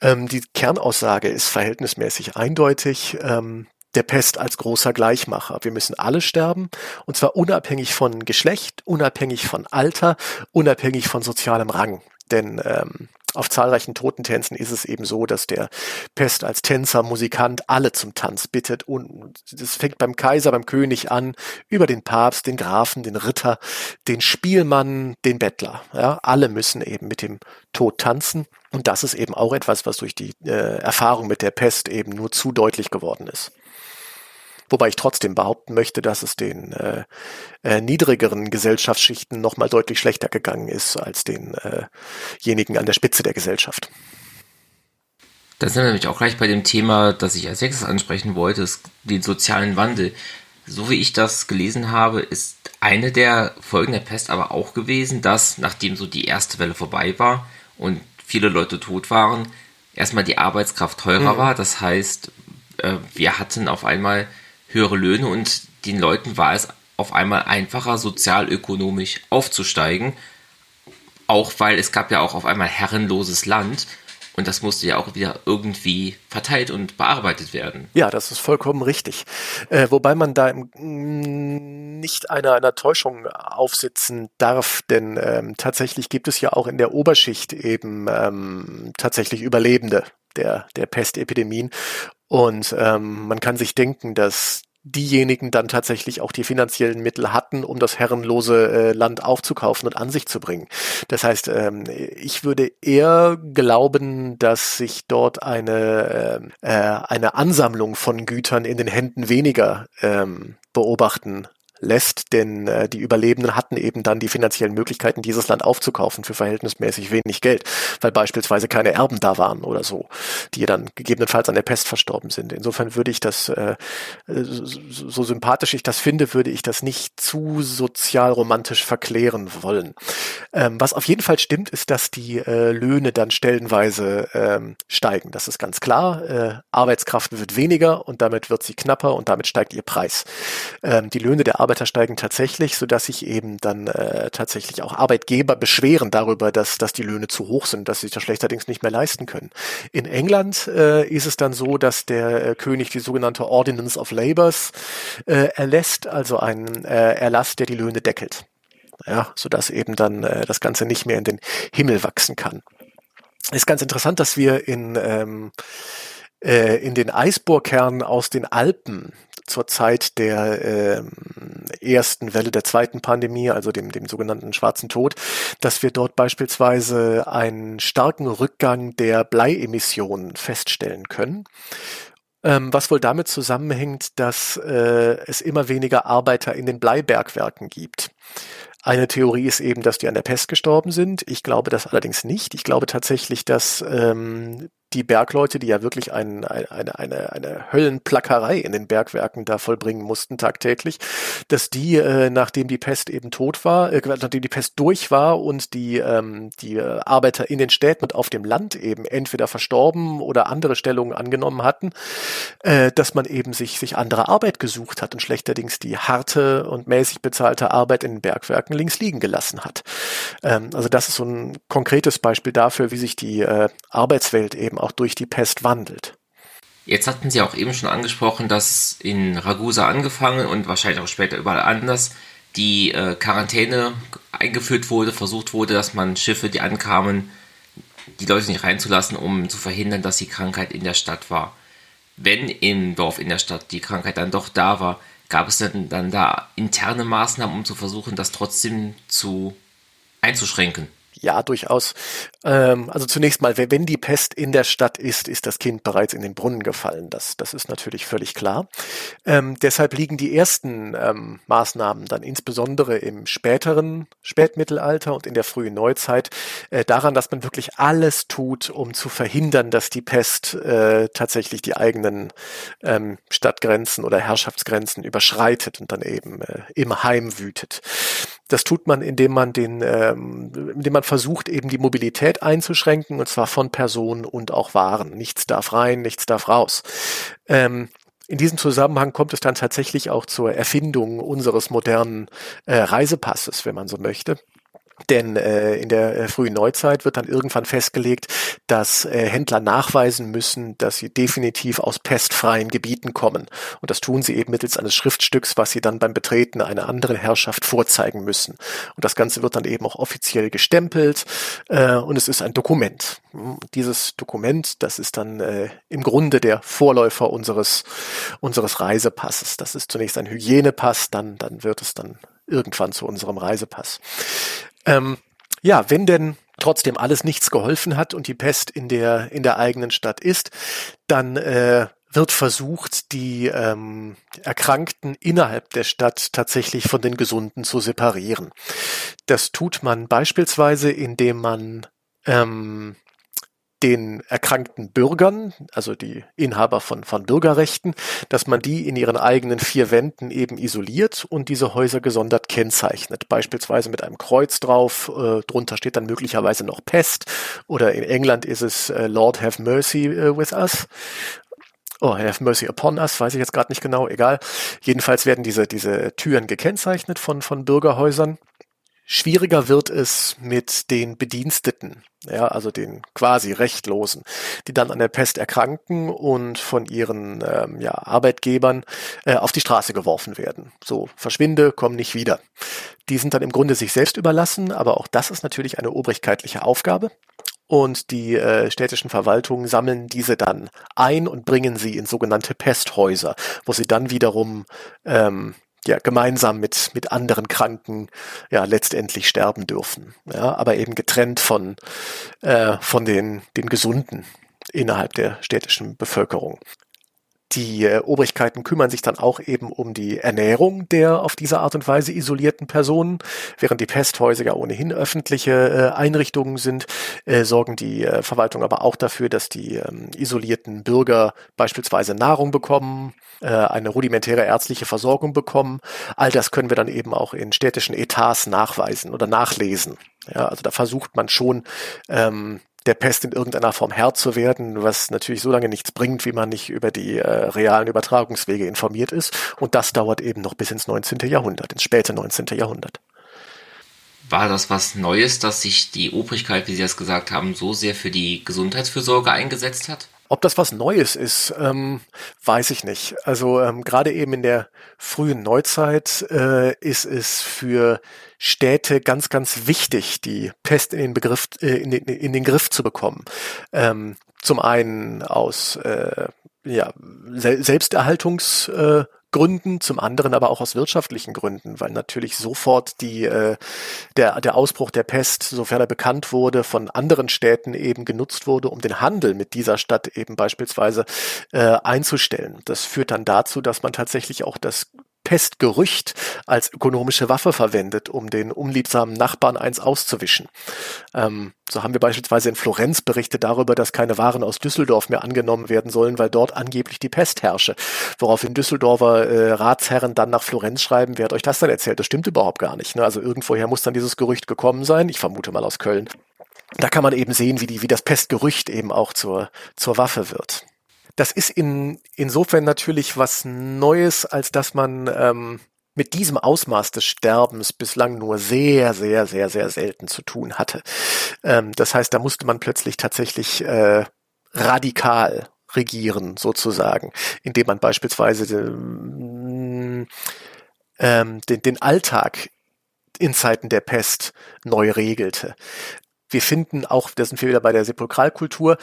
Ähm, die Kernaussage ist verhältnismäßig eindeutig. Ähm, der Pest als großer Gleichmacher. Wir müssen alle sterben, und zwar unabhängig von Geschlecht, unabhängig von Alter, unabhängig von sozialem Rang. Denn ähm, auf zahlreichen Totentänzen ist es eben so, dass der Pest als Tänzer, Musikant alle zum Tanz bittet. Und das fängt beim Kaiser, beim König an, über den Papst, den Grafen, den Ritter, den Spielmann, den Bettler. Ja, alle müssen eben mit dem Tod tanzen. Und das ist eben auch etwas, was durch die äh, Erfahrung mit der Pest eben nur zu deutlich geworden ist. Wobei ich trotzdem behaupten möchte, dass es den äh, äh, niedrigeren Gesellschaftsschichten nochmal deutlich schlechter gegangen ist als denjenigen äh an der Spitze der Gesellschaft. Da sind wir nämlich auch gleich bei dem Thema, das ich als nächstes ansprechen wollte, ist den sozialen Wandel. So wie ich das gelesen habe, ist eine der Folgen der Pest aber auch gewesen, dass nachdem so die erste Welle vorbei war und viele Leute tot waren, erstmal die Arbeitskraft teurer mhm. war. Das heißt, äh, wir hatten auf einmal höhere Löhne und den Leuten war es auf einmal einfacher, sozialökonomisch aufzusteigen. Auch weil es gab ja auch auf einmal herrenloses Land und das musste ja auch wieder irgendwie verteilt und bearbeitet werden. Ja, das ist vollkommen richtig. Äh, wobei man da im, mm, nicht einer, einer Täuschung aufsitzen darf, denn ähm, tatsächlich gibt es ja auch in der Oberschicht eben ähm, tatsächlich Überlebende der, der Pestepidemien. Und ähm, man kann sich denken, dass diejenigen dann tatsächlich auch die finanziellen Mittel hatten, um das herrenlose äh, Land aufzukaufen und an sich zu bringen. Das heißt, ähm, ich würde eher glauben, dass sich dort eine, äh, äh eine Ansammlung von Gütern in den Händen weniger ähm, beobachten lässt, denn äh, die Überlebenden hatten eben dann die finanziellen Möglichkeiten, dieses Land aufzukaufen für verhältnismäßig wenig Geld, weil beispielsweise keine Erben da waren oder so, die dann gegebenenfalls an der Pest verstorben sind. Insofern würde ich das, äh, so, sympathisch ich das finde, würde ich das nicht zu sozial romantisch verklären wollen. Ähm, was auf jeden Fall stimmt, ist, dass die äh, Löhne dann stellenweise ähm, steigen. Das ist ganz klar. Äh, Arbeitskraft wird weniger und damit wird sie knapper und damit steigt ihr Preis. Ähm, die Löhne der Arbeiter steigen tatsächlich, so dass sich eben dann äh, tatsächlich auch Arbeitgeber beschweren darüber, dass, dass die Löhne zu hoch sind, dass sie sich das schlechterdings nicht mehr leisten können. In England äh, ist es dann so, dass der äh, König die sogenannte Ordinance of Labours äh, erlässt, also einen äh, Erlass, der die Löhne deckelt. Ja, so dass eben dann äh, das Ganze nicht mehr in den Himmel wachsen kann. Ist ganz interessant, dass wir in ähm, äh, in den Eisbohrkernen aus den Alpen zur Zeit der äh, ersten Welle der zweiten Pandemie, also dem, dem sogenannten schwarzen Tod, dass wir dort beispielsweise einen starken Rückgang der Bleiemissionen feststellen können. Ähm, was wohl damit zusammenhängt, dass äh, es immer weniger Arbeiter in den Bleibergwerken gibt. Eine Theorie ist eben, dass die an der Pest gestorben sind. Ich glaube das allerdings nicht. Ich glaube tatsächlich, dass ähm, die Bergleute, die ja wirklich ein, eine, eine, eine Höllenplackerei in den Bergwerken da vollbringen mussten tagtäglich, dass die, äh, nachdem die Pest eben tot war, äh, nachdem die Pest durch war und die, ähm, die Arbeiter in den Städten und auf dem Land eben entweder verstorben oder andere Stellungen angenommen hatten, äh, dass man eben sich, sich andere Arbeit gesucht hat und schlechterdings die harte und mäßig bezahlte Arbeit in den Bergwerken links liegen gelassen hat. Ähm, also das ist so ein konkretes Beispiel dafür, wie sich die äh, Arbeitswelt eben auch durch die Pest wandelt. Jetzt hatten Sie auch eben schon angesprochen, dass in Ragusa angefangen und wahrscheinlich auch später überall anders die äh, Quarantäne eingeführt wurde, versucht wurde, dass man Schiffe, die ankamen, die Leute nicht reinzulassen, um zu verhindern, dass die Krankheit in der Stadt war. Wenn im Dorf, in der Stadt die Krankheit dann doch da war, gab es dann, dann da interne Maßnahmen, um zu versuchen, das trotzdem zu einzuschränken? Ja, durchaus. Ähm, also zunächst mal, wenn die Pest in der Stadt ist, ist das Kind bereits in den Brunnen gefallen. Das, das ist natürlich völlig klar. Ähm, deshalb liegen die ersten ähm, Maßnahmen dann insbesondere im späteren Spätmittelalter und in der frühen Neuzeit äh, daran, dass man wirklich alles tut, um zu verhindern, dass die Pest äh, tatsächlich die eigenen ähm, Stadtgrenzen oder Herrschaftsgrenzen überschreitet und dann eben äh, im Heim wütet. Das tut man, indem man den, ähm, indem man versucht, eben die Mobilität einzuschränken, und zwar von Personen und auch Waren. Nichts darf rein, nichts darf raus. Ähm, in diesem Zusammenhang kommt es dann tatsächlich auch zur Erfindung unseres modernen äh, Reisepasses, wenn man so möchte. Denn äh, in der äh, frühen Neuzeit wird dann irgendwann festgelegt, dass äh, Händler nachweisen müssen, dass sie definitiv aus pestfreien Gebieten kommen. Und das tun sie eben mittels eines Schriftstücks, was sie dann beim Betreten einer anderen Herrschaft vorzeigen müssen. Und das Ganze wird dann eben auch offiziell gestempelt äh, und es ist ein Dokument. Dieses Dokument, das ist dann äh, im Grunde der Vorläufer unseres, unseres Reisepasses. Das ist zunächst ein Hygienepass, dann, dann wird es dann irgendwann zu unserem Reisepass. Ähm, ja, wenn denn trotzdem alles nichts geholfen hat und die Pest in der, in der eigenen Stadt ist, dann äh, wird versucht, die ähm, Erkrankten innerhalb der Stadt tatsächlich von den Gesunden zu separieren. Das tut man beispielsweise, indem man ähm, den erkrankten Bürgern, also die Inhaber von, von Bürgerrechten, dass man die in ihren eigenen vier Wänden eben isoliert und diese Häuser gesondert kennzeichnet. Beispielsweise mit einem Kreuz drauf, äh, drunter steht dann möglicherweise noch Pest oder in England ist es äh, Lord have mercy äh, with us. Oh, have mercy upon us, weiß ich jetzt gerade nicht genau, egal. Jedenfalls werden diese, diese Türen gekennzeichnet von, von Bürgerhäusern Schwieriger wird es mit den Bediensteten, ja, also den quasi Rechtlosen, die dann an der Pest erkranken und von ihren ähm, ja, Arbeitgebern äh, auf die Straße geworfen werden. So, verschwinde, komm nicht wieder. Die sind dann im Grunde sich selbst überlassen, aber auch das ist natürlich eine obrigkeitliche Aufgabe. Und die äh, städtischen Verwaltungen sammeln diese dann ein und bringen sie in sogenannte Pesthäuser, wo sie dann wiederum ähm, ja, gemeinsam mit, mit anderen Kranken ja letztendlich sterben dürfen. Ja, aber eben getrennt von, äh, von den, den Gesunden innerhalb der städtischen Bevölkerung. Die äh, Obrigkeiten kümmern sich dann auch eben um die Ernährung der auf diese Art und Weise isolierten Personen. Während die Pesthäuser ja ohnehin öffentliche äh, Einrichtungen sind, äh, sorgen die äh, Verwaltung aber auch dafür, dass die ähm, isolierten Bürger beispielsweise Nahrung bekommen, äh, eine rudimentäre ärztliche Versorgung bekommen. All das können wir dann eben auch in städtischen Etats nachweisen oder nachlesen. Ja, also da versucht man schon ähm, der Pest in irgendeiner Form Herr zu werden, was natürlich so lange nichts bringt, wie man nicht über die äh, realen Übertragungswege informiert ist. Und das dauert eben noch bis ins 19. Jahrhundert, ins späte 19. Jahrhundert. War das was Neues, dass sich die Obrigkeit, wie Sie es gesagt haben, so sehr für die Gesundheitsfürsorge eingesetzt hat? Ob das was Neues ist, ähm, weiß ich nicht. Also ähm, gerade eben in der frühen Neuzeit äh, ist es für Städte ganz, ganz wichtig, die Pest in den Begriff, äh, in, den, in den Griff zu bekommen. Ähm, zum einen aus äh, ja, Selbsterhaltungs äh, Gründen, zum anderen aber auch aus wirtschaftlichen Gründen, weil natürlich sofort die, äh, der, der Ausbruch der Pest, sofern er bekannt wurde, von anderen Städten eben genutzt wurde, um den Handel mit dieser Stadt eben beispielsweise äh, einzustellen. Das führt dann dazu, dass man tatsächlich auch das Pestgerücht als ökonomische Waffe verwendet, um den unliebsamen Nachbarn eins auszuwischen. Ähm, so haben wir beispielsweise in Florenz berichtet darüber, dass keine Waren aus Düsseldorf mehr angenommen werden sollen, weil dort angeblich die Pest herrsche. Woraufhin Düsseldorfer äh, Ratsherren dann nach Florenz schreiben, wer hat euch das denn erzählt? Das stimmt überhaupt gar nicht. Ne? Also irgendwoher muss dann dieses Gerücht gekommen sein. Ich vermute mal aus Köln. Da kann man eben sehen, wie, die, wie das Pestgerücht eben auch zur, zur Waffe wird das ist in, insofern natürlich was Neues, als dass man ähm, mit diesem Ausmaß des Sterbens bislang nur sehr, sehr, sehr, sehr selten zu tun hatte. Ähm, das heißt, da musste man plötzlich tatsächlich äh, radikal regieren, sozusagen, indem man beispielsweise ähm, den, den Alltag in Zeiten der Pest neu regelte. Wir finden auch, da sind wir wieder bei der Sepulkralkultur,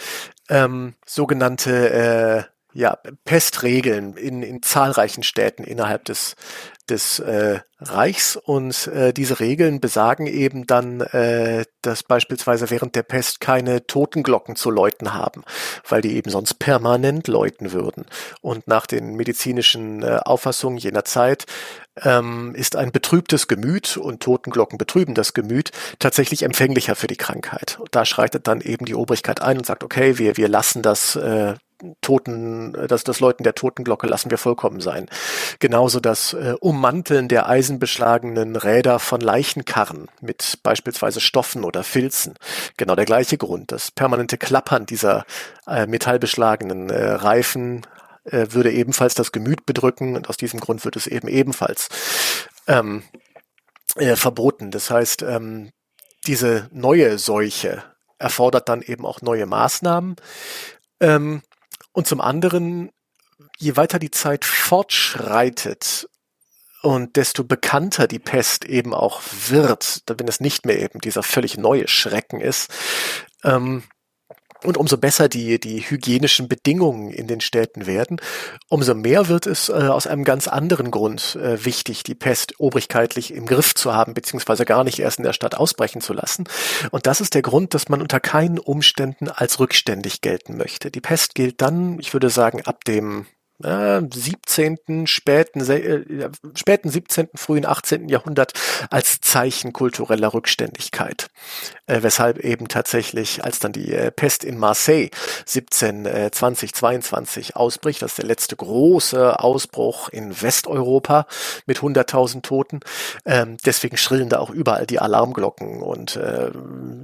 ähm, sogenannte äh, ja, Pestregeln in, in zahlreichen Städten innerhalb des, des äh, Reichs und äh, diese Regeln besagen eben dann, äh, dass beispielsweise während der Pest keine Totenglocken zu läuten haben, weil die eben sonst permanent läuten würden. Und nach den medizinischen äh, Auffassungen jener Zeit ähm, ist ein betrübtes Gemüt und Totenglocken betrüben das Gemüt tatsächlich empfänglicher für die Krankheit. Und da schreitet dann eben die Obrigkeit ein und sagt, okay, wir, wir lassen das äh, Toten, das, das Läuten der Totenglocke lassen wir vollkommen sein. Genauso das äh, Ummanteln der eisenbeschlagenen Räder von Leichenkarren mit beispielsweise Stoffen oder Filzen. Genau der gleiche Grund. Das permanente Klappern dieser äh, metallbeschlagenen äh, Reifen äh, würde ebenfalls das Gemüt bedrücken und aus diesem Grund wird es eben ebenfalls ähm, äh, verboten. Das heißt, ähm, diese neue Seuche erfordert dann eben auch neue Maßnahmen. Ähm, und zum anderen, je weiter die Zeit fortschreitet und desto bekannter die Pest eben auch wird, wenn es nicht mehr eben dieser völlig neue Schrecken ist, ähm, und umso besser die, die hygienischen Bedingungen in den Städten werden, umso mehr wird es äh, aus einem ganz anderen Grund äh, wichtig, die Pest obrigkeitlich im Griff zu haben, beziehungsweise gar nicht erst in der Stadt ausbrechen zu lassen. Und das ist der Grund, dass man unter keinen Umständen als rückständig gelten möchte. Die Pest gilt dann, ich würde sagen, ab dem äh, 17., späten, äh, späten 17., frühen 18. Jahrhundert als Zeichen kultureller Rückständigkeit. Äh, weshalb eben tatsächlich, als dann die äh, Pest in Marseille 1720, 22 äh, ausbricht, das ist der letzte große Ausbruch in Westeuropa mit 100.000 Toten, ähm, deswegen schrillen da auch überall die Alarmglocken und äh,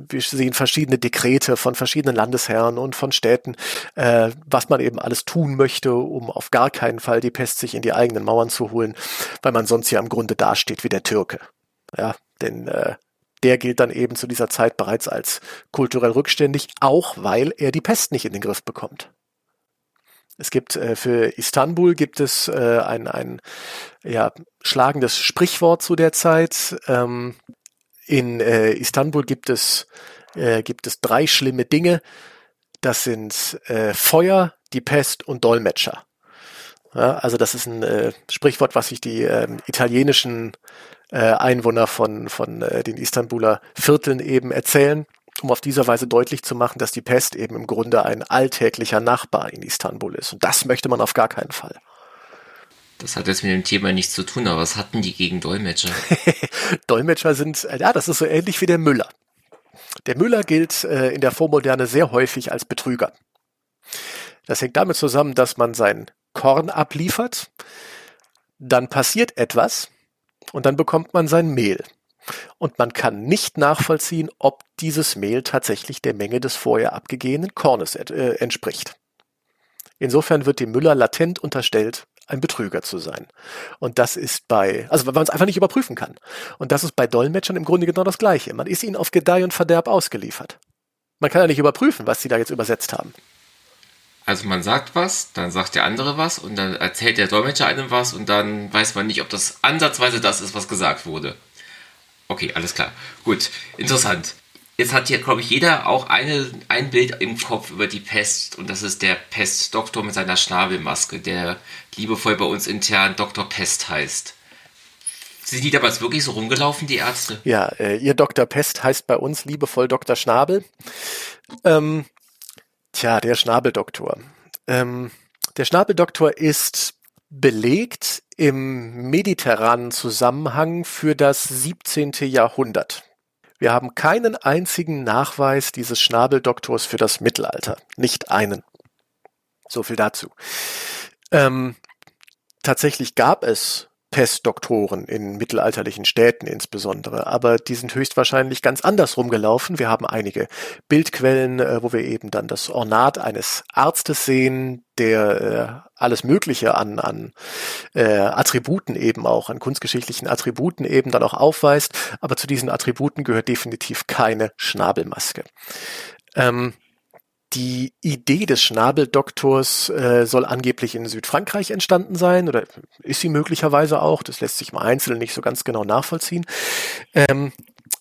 wir sehen verschiedene Dekrete von verschiedenen Landesherren und von Städten, äh, was man eben alles tun möchte, um auf gar keinen Fall die Pest sich in die eigenen Mauern zu holen, weil man sonst ja im Grunde dasteht wie der Türke. Ja, denn äh, der gilt dann eben zu dieser Zeit bereits als kulturell rückständig, auch weil er die Pest nicht in den Griff bekommt. Es gibt äh, für Istanbul gibt es äh, ein, ein ja, schlagendes Sprichwort zu der Zeit. Ähm, in äh, Istanbul gibt es, äh, gibt es drei schlimme Dinge. Das sind äh, Feuer, die Pest und Dolmetscher. Ja, also das ist ein äh, Sprichwort, was sich die äh, italienischen äh, Einwohner von, von äh, den Istanbuler Vierteln eben erzählen, um auf diese Weise deutlich zu machen, dass die Pest eben im Grunde ein alltäglicher Nachbar in Istanbul ist. Und das möchte man auf gar keinen Fall. Das hat jetzt mit dem Thema nichts zu tun, aber was hatten die gegen Dolmetscher? Dolmetscher sind, äh, ja, das ist so ähnlich wie der Müller. Der Müller gilt äh, in der Vormoderne sehr häufig als Betrüger. Das hängt damit zusammen, dass man sein Korn abliefert, dann passiert etwas und dann bekommt man sein Mehl. Und man kann nicht nachvollziehen, ob dieses Mehl tatsächlich der Menge des vorher abgegebenen Kornes äh, entspricht. Insofern wird dem Müller latent unterstellt, ein Betrüger zu sein. Und das ist bei, also weil man es einfach nicht überprüfen kann. Und das ist bei Dolmetschern im Grunde genau das Gleiche. Man ist ihnen auf Gedeih und Verderb ausgeliefert. Man kann ja nicht überprüfen, was sie da jetzt übersetzt haben. Also man sagt was, dann sagt der andere was und dann erzählt der Dolmetscher einem was und dann weiß man nicht, ob das ansatzweise das ist, was gesagt wurde. Okay, alles klar. Gut, interessant. Jetzt hat hier, glaube ich, jeder auch eine, ein Bild im Kopf über die Pest und das ist der Pestdoktor mit seiner Schnabelmaske, der liebevoll bei uns intern Dr. Pest heißt. Sind die damals wirklich so rumgelaufen, die Ärzte? Ja, äh, ihr Dr. Pest heißt bei uns liebevoll Dr. Schnabel. Ähm, Tja, der Schnabeldoktor. Ähm, der Schnabeldoktor ist belegt im mediterranen Zusammenhang für das 17. Jahrhundert. Wir haben keinen einzigen Nachweis dieses Schnabeldoktors für das Mittelalter. Nicht einen. So viel dazu. Ähm, tatsächlich gab es Pestdoktoren in mittelalterlichen Städten insbesondere, aber die sind höchstwahrscheinlich ganz andersrum gelaufen. Wir haben einige Bildquellen, äh, wo wir eben dann das Ornat eines Arztes sehen, der äh, alles Mögliche an, an äh, Attributen eben auch, an kunstgeschichtlichen Attributen eben dann auch aufweist, aber zu diesen Attributen gehört definitiv keine Schnabelmaske. Ähm, die Idee des Schnabeldoktors äh, soll angeblich in Südfrankreich entstanden sein oder ist sie möglicherweise auch. Das lässt sich mal einzeln nicht so ganz genau nachvollziehen. Ähm,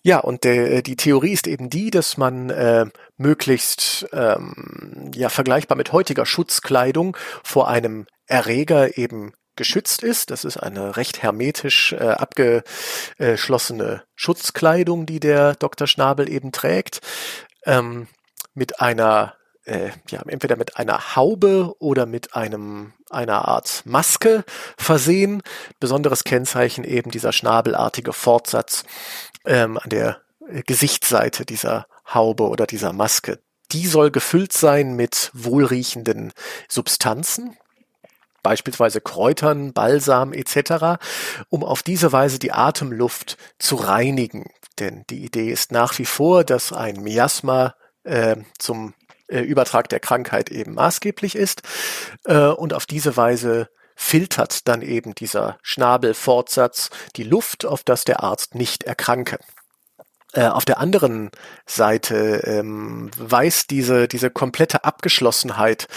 ja, und der, die Theorie ist eben die, dass man äh, möglichst ähm, ja vergleichbar mit heutiger Schutzkleidung vor einem Erreger eben geschützt ist. Das ist eine recht hermetisch äh, abgeschlossene Schutzkleidung, die der Dr. Schnabel eben trägt. Ähm, mit einer äh, ja, entweder mit einer Haube oder mit einem einer Art Maske versehen. Besonderes Kennzeichen eben dieser schnabelartige Fortsatz ähm, an der Gesichtsseite dieser Haube oder dieser Maske. Die soll gefüllt sein mit wohlriechenden Substanzen, beispielsweise Kräutern, Balsam etc., um auf diese Weise die Atemluft zu reinigen. Denn die Idee ist nach wie vor, dass ein Miasma äh, zum äh, Übertrag der Krankheit eben maßgeblich ist. Äh, und auf diese Weise filtert dann eben dieser Schnabelfortsatz die Luft, auf das der Arzt nicht erkranke. Äh, auf der anderen Seite ähm, weist diese, diese komplette Abgeschlossenheit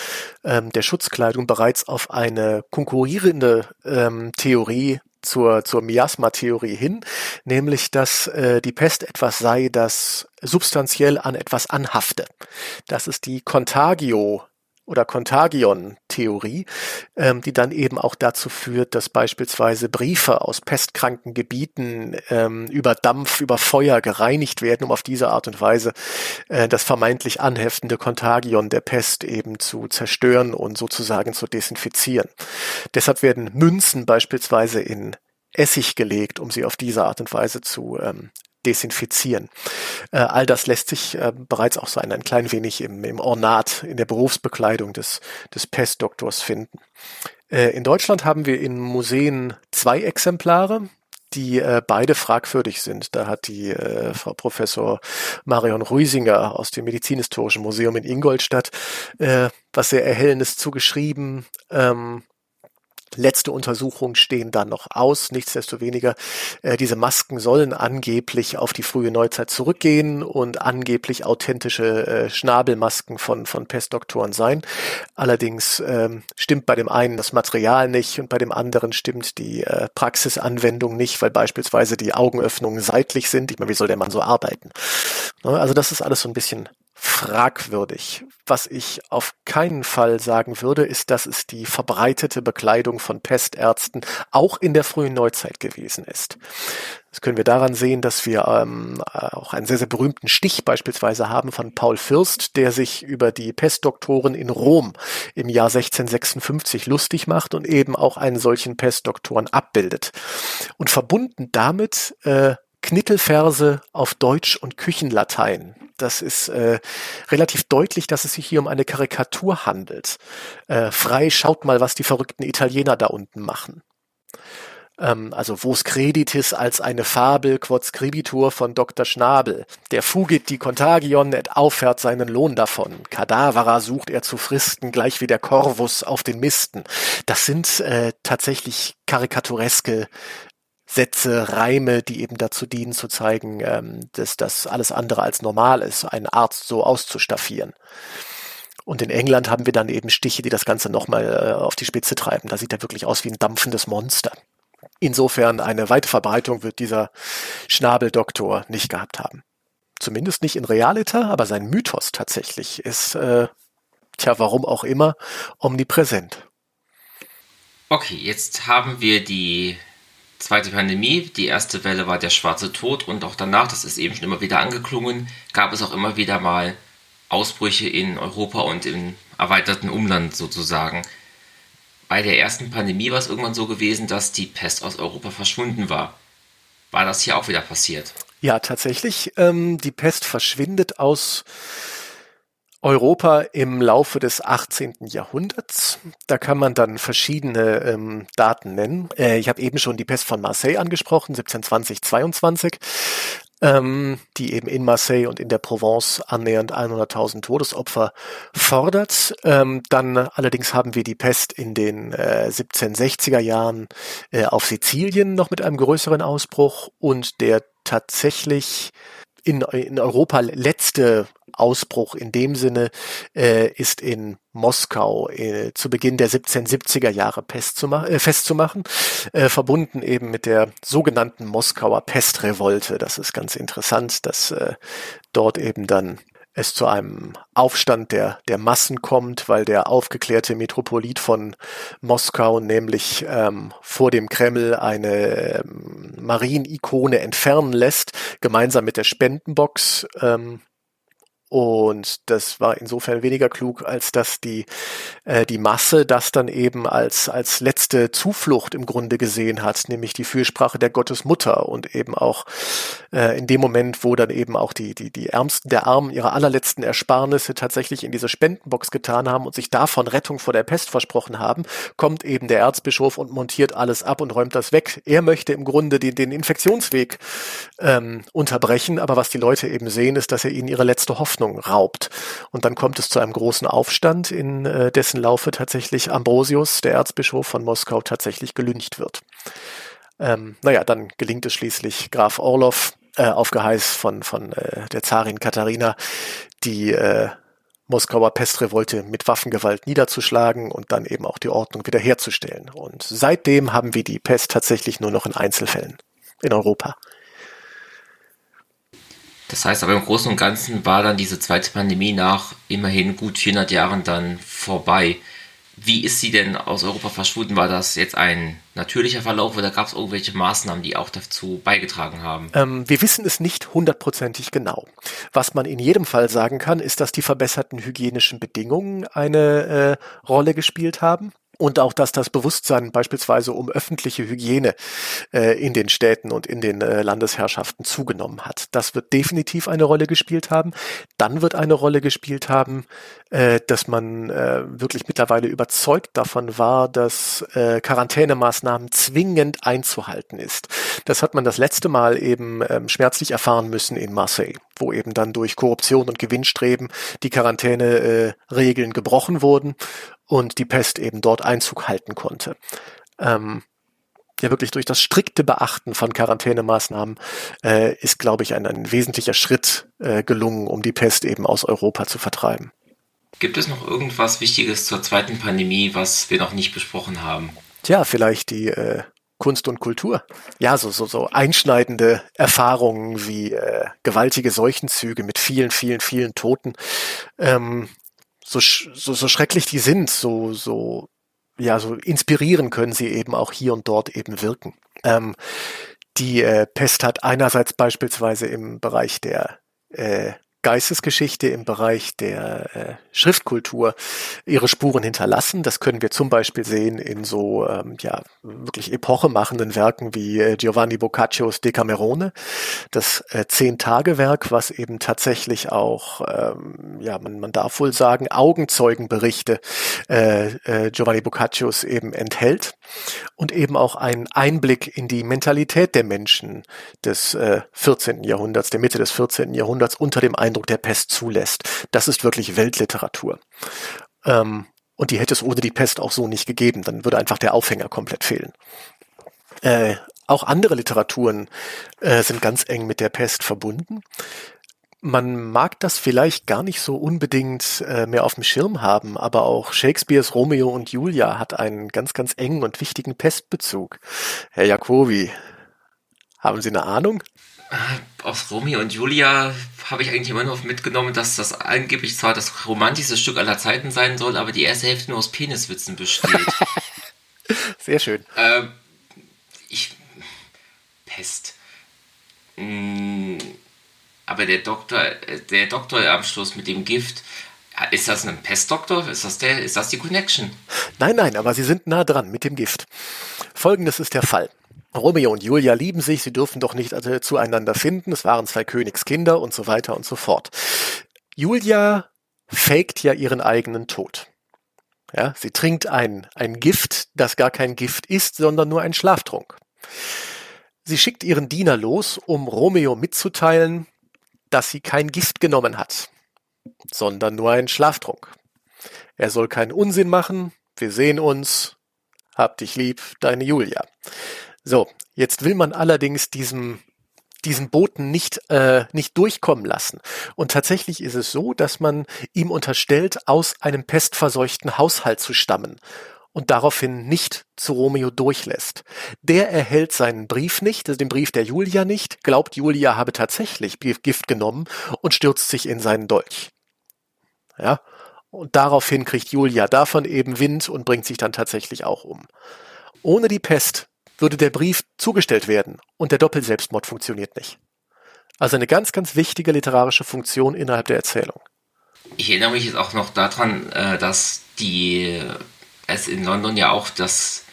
ähm, der Schutzkleidung bereits auf eine konkurrierende ähm, Theorie zur, zur Miasma-Theorie hin, nämlich dass äh, die Pest etwas sei, das substanziell an etwas anhafte. Das ist die Contagio oder Contagion-Theorie, ähm, die dann eben auch dazu führt, dass beispielsweise Briefe aus pestkranken Gebieten ähm, über Dampf, über Feuer gereinigt werden, um auf diese Art und Weise äh, das vermeintlich anheftende Contagion der Pest eben zu zerstören und sozusagen zu desinfizieren. Deshalb werden Münzen beispielsweise in Essig gelegt, um sie auf diese Art und Weise zu ähm, desinfizieren. Äh, all das lässt sich äh, bereits auch so ein, ein klein wenig im, im Ornat, in der Berufsbekleidung des, des Pestdoktors finden. Äh, in Deutschland haben wir in Museen zwei Exemplare, die äh, beide fragwürdig sind. Da hat die äh, Frau Professor Marion Ruisinger aus dem Medizinhistorischen Museum in Ingolstadt äh, was sehr Erhellendes zugeschrieben. Ähm, Letzte Untersuchungen stehen da noch aus. Nichtsdestoweniger, äh, diese Masken sollen angeblich auf die frühe Neuzeit zurückgehen und angeblich authentische äh, Schnabelmasken von, von Pestdoktoren sein. Allerdings ähm, stimmt bei dem einen das Material nicht und bei dem anderen stimmt die äh, Praxisanwendung nicht, weil beispielsweise die Augenöffnungen seitlich sind. Ich meine, wie soll der Mann so arbeiten? Ne, also das ist alles so ein bisschen fragwürdig. Was ich auf keinen Fall sagen würde, ist, dass es die verbreitete Bekleidung von Pestärzten auch in der frühen Neuzeit gewesen ist. Das können wir daran sehen, dass wir ähm, auch einen sehr, sehr berühmten Stich beispielsweise haben von Paul Fürst, der sich über die Pestdoktoren in Rom im Jahr 1656 lustig macht und eben auch einen solchen Pestdoktoren abbildet. Und verbunden damit äh, Knittelverse auf Deutsch und Küchenlatein. Das ist äh, relativ deutlich, dass es sich hier um eine Karikatur handelt. Äh, frei schaut mal, was die verrückten Italiener da unten machen. Ähm, also Vos Creditis als eine Fabel quod scribitur von Dr. Schnabel. Der fugit die Contagion et auffährt seinen Lohn davon. Kadavera sucht er zu fristen, gleich wie der Corvus auf den Misten. Das sind äh, tatsächlich karikatureske Sätze, Reime, die eben dazu dienen zu zeigen, ähm, dass das alles andere als normal ist, einen Arzt so auszustaffieren. Und in England haben wir dann eben Stiche, die das Ganze nochmal äh, auf die Spitze treiben. Da sieht er wirklich aus wie ein dampfendes Monster. Insofern eine weite Verbreitung wird dieser Schnabeldoktor nicht gehabt haben. Zumindest nicht in Realita, aber sein Mythos tatsächlich ist, äh, tja, warum auch immer, omnipräsent. Okay, jetzt haben wir die zweite Pandemie. Die erste Welle war der schwarze Tod und auch danach, das ist eben schon immer wieder angeklungen, gab es auch immer wieder mal Ausbrüche in Europa und im erweiterten Umland sozusagen. Bei der ersten Pandemie war es irgendwann so gewesen, dass die Pest aus Europa verschwunden war. War das hier auch wieder passiert? Ja, tatsächlich. Ähm, die Pest verschwindet aus Europa im Laufe des 18. Jahrhunderts. Da kann man dann verschiedene ähm, Daten nennen. Äh, ich habe eben schon die Pest von Marseille angesprochen, 1720, 22 ähm, die eben in Marseille und in der Provence annähernd 100.000 Todesopfer fordert. Ähm, dann allerdings haben wir die Pest in den äh, 1760er Jahren äh, auf Sizilien noch mit einem größeren Ausbruch und der tatsächlich in, in Europa letzte Ausbruch in dem Sinne äh, ist in Moskau äh, zu Beginn der 1770er Jahre äh, festzumachen, äh, verbunden eben mit der sogenannten Moskauer Pestrevolte. Das ist ganz interessant, dass äh, dort eben dann es zu einem Aufstand der, der Massen kommt, weil der aufgeklärte Metropolit von Moskau nämlich ähm, vor dem Kreml eine ähm, Marienikone entfernen lässt, gemeinsam mit der Spendenbox. Ähm, und das war insofern weniger klug, als dass die, äh, die Masse das dann eben als, als letzte Zuflucht im Grunde gesehen hat, nämlich die Fürsprache der Gottesmutter und eben auch äh, in dem Moment, wo dann eben auch die, die, die Ärmsten der Armen ihre allerletzten Ersparnisse tatsächlich in diese Spendenbox getan haben und sich davon Rettung vor der Pest versprochen haben, kommt eben der Erzbischof und montiert alles ab und räumt das weg. Er möchte im Grunde den, den Infektionsweg ähm, unterbrechen, aber was die Leute eben sehen, ist, dass er ihnen ihre letzte Hoffnung Hoffnung raubt. Und dann kommt es zu einem großen Aufstand, in äh, dessen Laufe tatsächlich Ambrosius, der Erzbischof von Moskau, tatsächlich gelüncht wird. Ähm, naja, dann gelingt es schließlich Graf Orlov äh, auf Geheiß von, von äh, der Zarin Katharina, die äh, Moskauer Pestrevolte mit Waffengewalt niederzuschlagen und dann eben auch die Ordnung wiederherzustellen. Und seitdem haben wir die Pest tatsächlich nur noch in Einzelfällen in Europa. Das heißt aber im Großen und Ganzen war dann diese zweite Pandemie nach immerhin gut 400 Jahren dann vorbei. Wie ist sie denn aus Europa verschwunden? War das jetzt ein natürlicher Verlauf oder gab es irgendwelche Maßnahmen, die auch dazu beigetragen haben? Ähm, wir wissen es nicht hundertprozentig genau. Was man in jedem Fall sagen kann, ist, dass die verbesserten hygienischen Bedingungen eine äh, Rolle gespielt haben und auch, dass das Bewusstsein beispielsweise um öffentliche Hygiene äh, in den Städten und in den äh, Landesherrschaften zugenommen hat. Das wird definitiv eine Rolle gespielt haben. Dann wird eine Rolle gespielt haben, äh, dass man äh, wirklich mittlerweile überzeugt davon war, dass äh, Quarantänemaßnahmen zwingend einzuhalten ist. Das hat man das letzte Mal eben ähm, schmerzlich erfahren müssen in Marseille, wo eben dann durch Korruption und Gewinnstreben die Quarantäneregeln äh, gebrochen wurden und die Pest eben dort Einzug halten konnte. ähm, ja wirklich durch das strikte Beachten von Quarantänemaßnahmen äh, ist, glaube ich, ein, ein wesentlicher Schritt äh, gelungen, um die Pest eben aus Europa zu vertreiben. Gibt es noch irgendwas Wichtiges zur zweiten Pandemie, was wir noch nicht besprochen haben? Tja, vielleicht die äh, Kunst und Kultur. Ja, so, so, so einschneidende Erfahrungen wie äh, gewaltige Seuchenzüge mit vielen, vielen, vielen Toten. Ähm, so, so, so schrecklich die sind, so, so ja, so inspirieren können sie eben auch hier und dort eben wirken. Ähm, die äh, Pest hat einerseits beispielsweise im Bereich der äh, Geistesgeschichte im Bereich der äh, Schriftkultur ihre Spuren hinterlassen. Das können wir zum Beispiel sehen in so ähm, ja wirklich epochemachenden Werken wie äh, Giovanni Boccaccio's Decamerone, das äh, Zehn-Tage-Werk, was eben tatsächlich auch, ähm, ja man, man darf wohl sagen, Augenzeugenberichte äh, äh, Giovanni Boccaccio's eben enthält und eben auch einen Einblick in die Mentalität der Menschen des äh, 14. Jahrhunderts, der Mitte des 14. Jahrhunderts unter dem Eindruck der Pest zulässt. Das ist wirklich Weltliteratur. Ähm, und die hätte es ohne die Pest auch so nicht gegeben. Dann würde einfach der Aufhänger komplett fehlen. Äh, auch andere Literaturen äh, sind ganz eng mit der Pest verbunden. Man mag das vielleicht gar nicht so unbedingt äh, mehr auf dem Schirm haben, aber auch Shakespeares Romeo und Julia hat einen ganz, ganz engen und wichtigen Pestbezug. Herr Jacobi, haben Sie eine Ahnung? Äh, aus Romeo und Julia habe ich eigentlich immer nur mitgenommen, dass das angeblich zwar das romantischste Stück aller Zeiten sein soll, aber die erste Hälfte nur aus Peniswitzen besteht. Sehr schön. Ähm, ich. Pest. Hm, aber der Doktor, der Doktor am Schluss mit dem Gift, ist das ein Pestdoktor? Ist das der, ist das die Connection? Nein, nein, aber Sie sind nah dran mit dem Gift. Folgendes ist der Fall. Romeo und Julia lieben sich, sie dürfen doch nicht also zueinander finden, es waren zwei Königskinder und so weiter und so fort. Julia faked ja ihren eigenen Tod. Ja, sie trinkt ein, ein Gift, das gar kein Gift ist, sondern nur ein Schlaftrunk. Sie schickt ihren Diener los, um Romeo mitzuteilen, dass sie kein Gift genommen hat, sondern nur einen Schlaftrunk. Er soll keinen Unsinn machen, wir sehen uns, hab dich lieb, deine Julia. So, jetzt will man allerdings diesem diesen Boten nicht, äh, nicht durchkommen lassen. Und tatsächlich ist es so, dass man ihm unterstellt, aus einem pestverseuchten Haushalt zu stammen und daraufhin nicht zu Romeo durchlässt. Der erhält seinen Brief nicht, also den Brief der Julia nicht, glaubt Julia habe tatsächlich Gift genommen und stürzt sich in seinen Dolch. Ja, und daraufhin kriegt Julia davon eben Wind und bringt sich dann tatsächlich auch um. Ohne die Pest würde der Brief zugestellt werden und der Doppelselbstmord funktioniert nicht. Also eine ganz, ganz wichtige literarische Funktion innerhalb der Erzählung. Ich erinnere mich jetzt auch noch daran, äh, dass die es in London ja auch das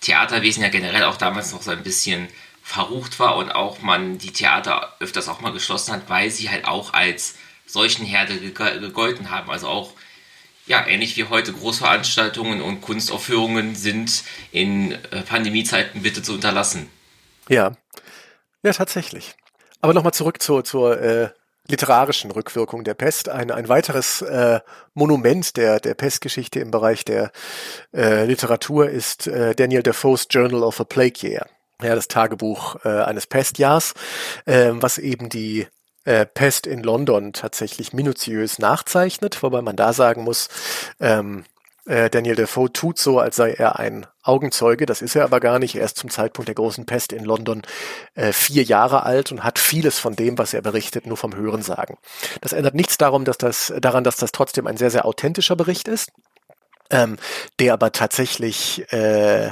Theaterwesen ja generell auch damals noch so ein bisschen verrucht war und auch man die Theater öfters auch mal geschlossen hat, weil sie halt auch als Seuchenherde gegolten haben. Also auch ja, ähnlich wie heute Großveranstaltungen und Kunstaufführungen sind in äh, Pandemiezeiten bitte zu unterlassen. Ja, ja, tatsächlich. Aber nochmal zurück zur, zur äh, literarischen Rückwirkung der Pest. Ein, ein weiteres äh, Monument der, der Pestgeschichte im Bereich der äh, Literatur ist äh, Daniel Defoe's Journal of a Plague Year. Ja, das Tagebuch äh, eines Pestjahrs, äh, was eben die äh, Pest in London tatsächlich minutiös nachzeichnet, wobei man da sagen muss, ähm, äh, Daniel Defoe tut so, als sei er ein Augenzeuge. Das ist er aber gar nicht. Er ist zum Zeitpunkt der großen Pest in London äh, vier Jahre alt und hat vieles von dem, was er berichtet, nur vom Hören sagen. Das ändert nichts darum, dass das, daran, dass das trotzdem ein sehr, sehr authentischer Bericht ist, ähm, der aber tatsächlich äh,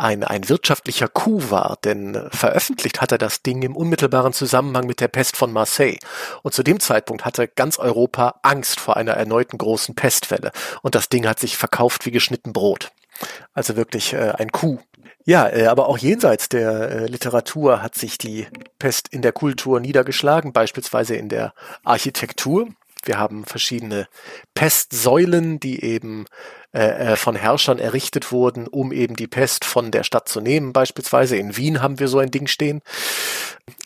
ein, ein wirtschaftlicher Coup war, denn veröffentlicht hat er das Ding im unmittelbaren Zusammenhang mit der Pest von Marseille. Und zu dem Zeitpunkt hatte ganz Europa Angst vor einer erneuten großen Pestwelle. Und das Ding hat sich verkauft wie geschnitten Brot. Also wirklich äh, ein Coup. Ja, äh, aber auch jenseits der äh, Literatur hat sich die Pest in der Kultur niedergeschlagen, beispielsweise in der Architektur. Wir haben verschiedene Pestsäulen, die eben äh, äh, von Herrschern errichtet wurden, um eben die Pest von der Stadt zu nehmen. Beispielsweise in Wien haben wir so ein Ding stehen.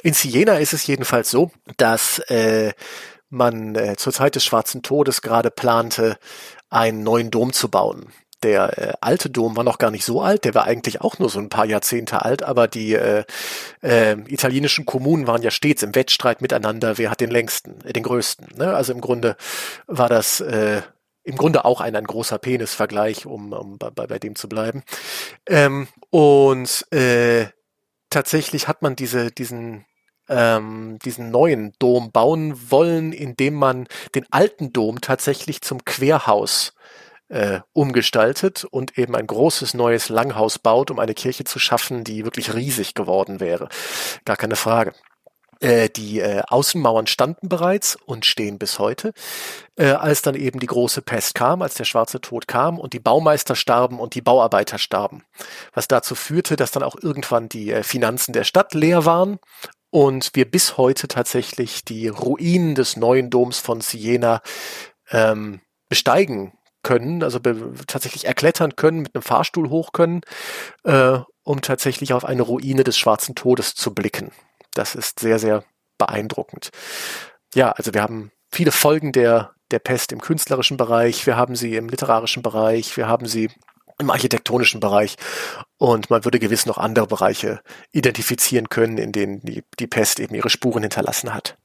In Siena ist es jedenfalls so, dass äh, man äh, zur Zeit des Schwarzen Todes gerade plante, einen neuen Dom zu bauen. Der äh, alte Dom war noch gar nicht so alt, der war eigentlich auch nur so ein paar Jahrzehnte alt, aber die äh, äh, italienischen Kommunen waren ja stets im Wettstreit miteinander, wer hat den längsten, äh, den größten. Ne? Also im Grunde war das äh, im Grunde auch ein, ein großer Penisvergleich, um, um bei, bei dem zu bleiben. Ähm, und äh, tatsächlich hat man diese, diesen, ähm, diesen neuen Dom bauen wollen, indem man den alten Dom tatsächlich zum Querhaus äh, umgestaltet und eben ein großes neues Langhaus baut, um eine Kirche zu schaffen, die wirklich riesig geworden wäre. Gar keine Frage. Äh, die äh, Außenmauern standen bereits und stehen bis heute, äh, als dann eben die große Pest kam, als der schwarze Tod kam und die Baumeister starben und die Bauarbeiter starben. Was dazu führte, dass dann auch irgendwann die äh, Finanzen der Stadt leer waren und wir bis heute tatsächlich die Ruinen des neuen Doms von Siena ähm, besteigen können, also tatsächlich erklettern können, mit einem Fahrstuhl hoch können, äh, um tatsächlich auf eine Ruine des Schwarzen Todes zu blicken. Das ist sehr, sehr beeindruckend. Ja, also wir haben viele Folgen der, der Pest im künstlerischen Bereich, wir haben sie im literarischen Bereich, wir haben sie im architektonischen Bereich und man würde gewiss noch andere Bereiche identifizieren können, in denen die, die Pest eben ihre Spuren hinterlassen hat.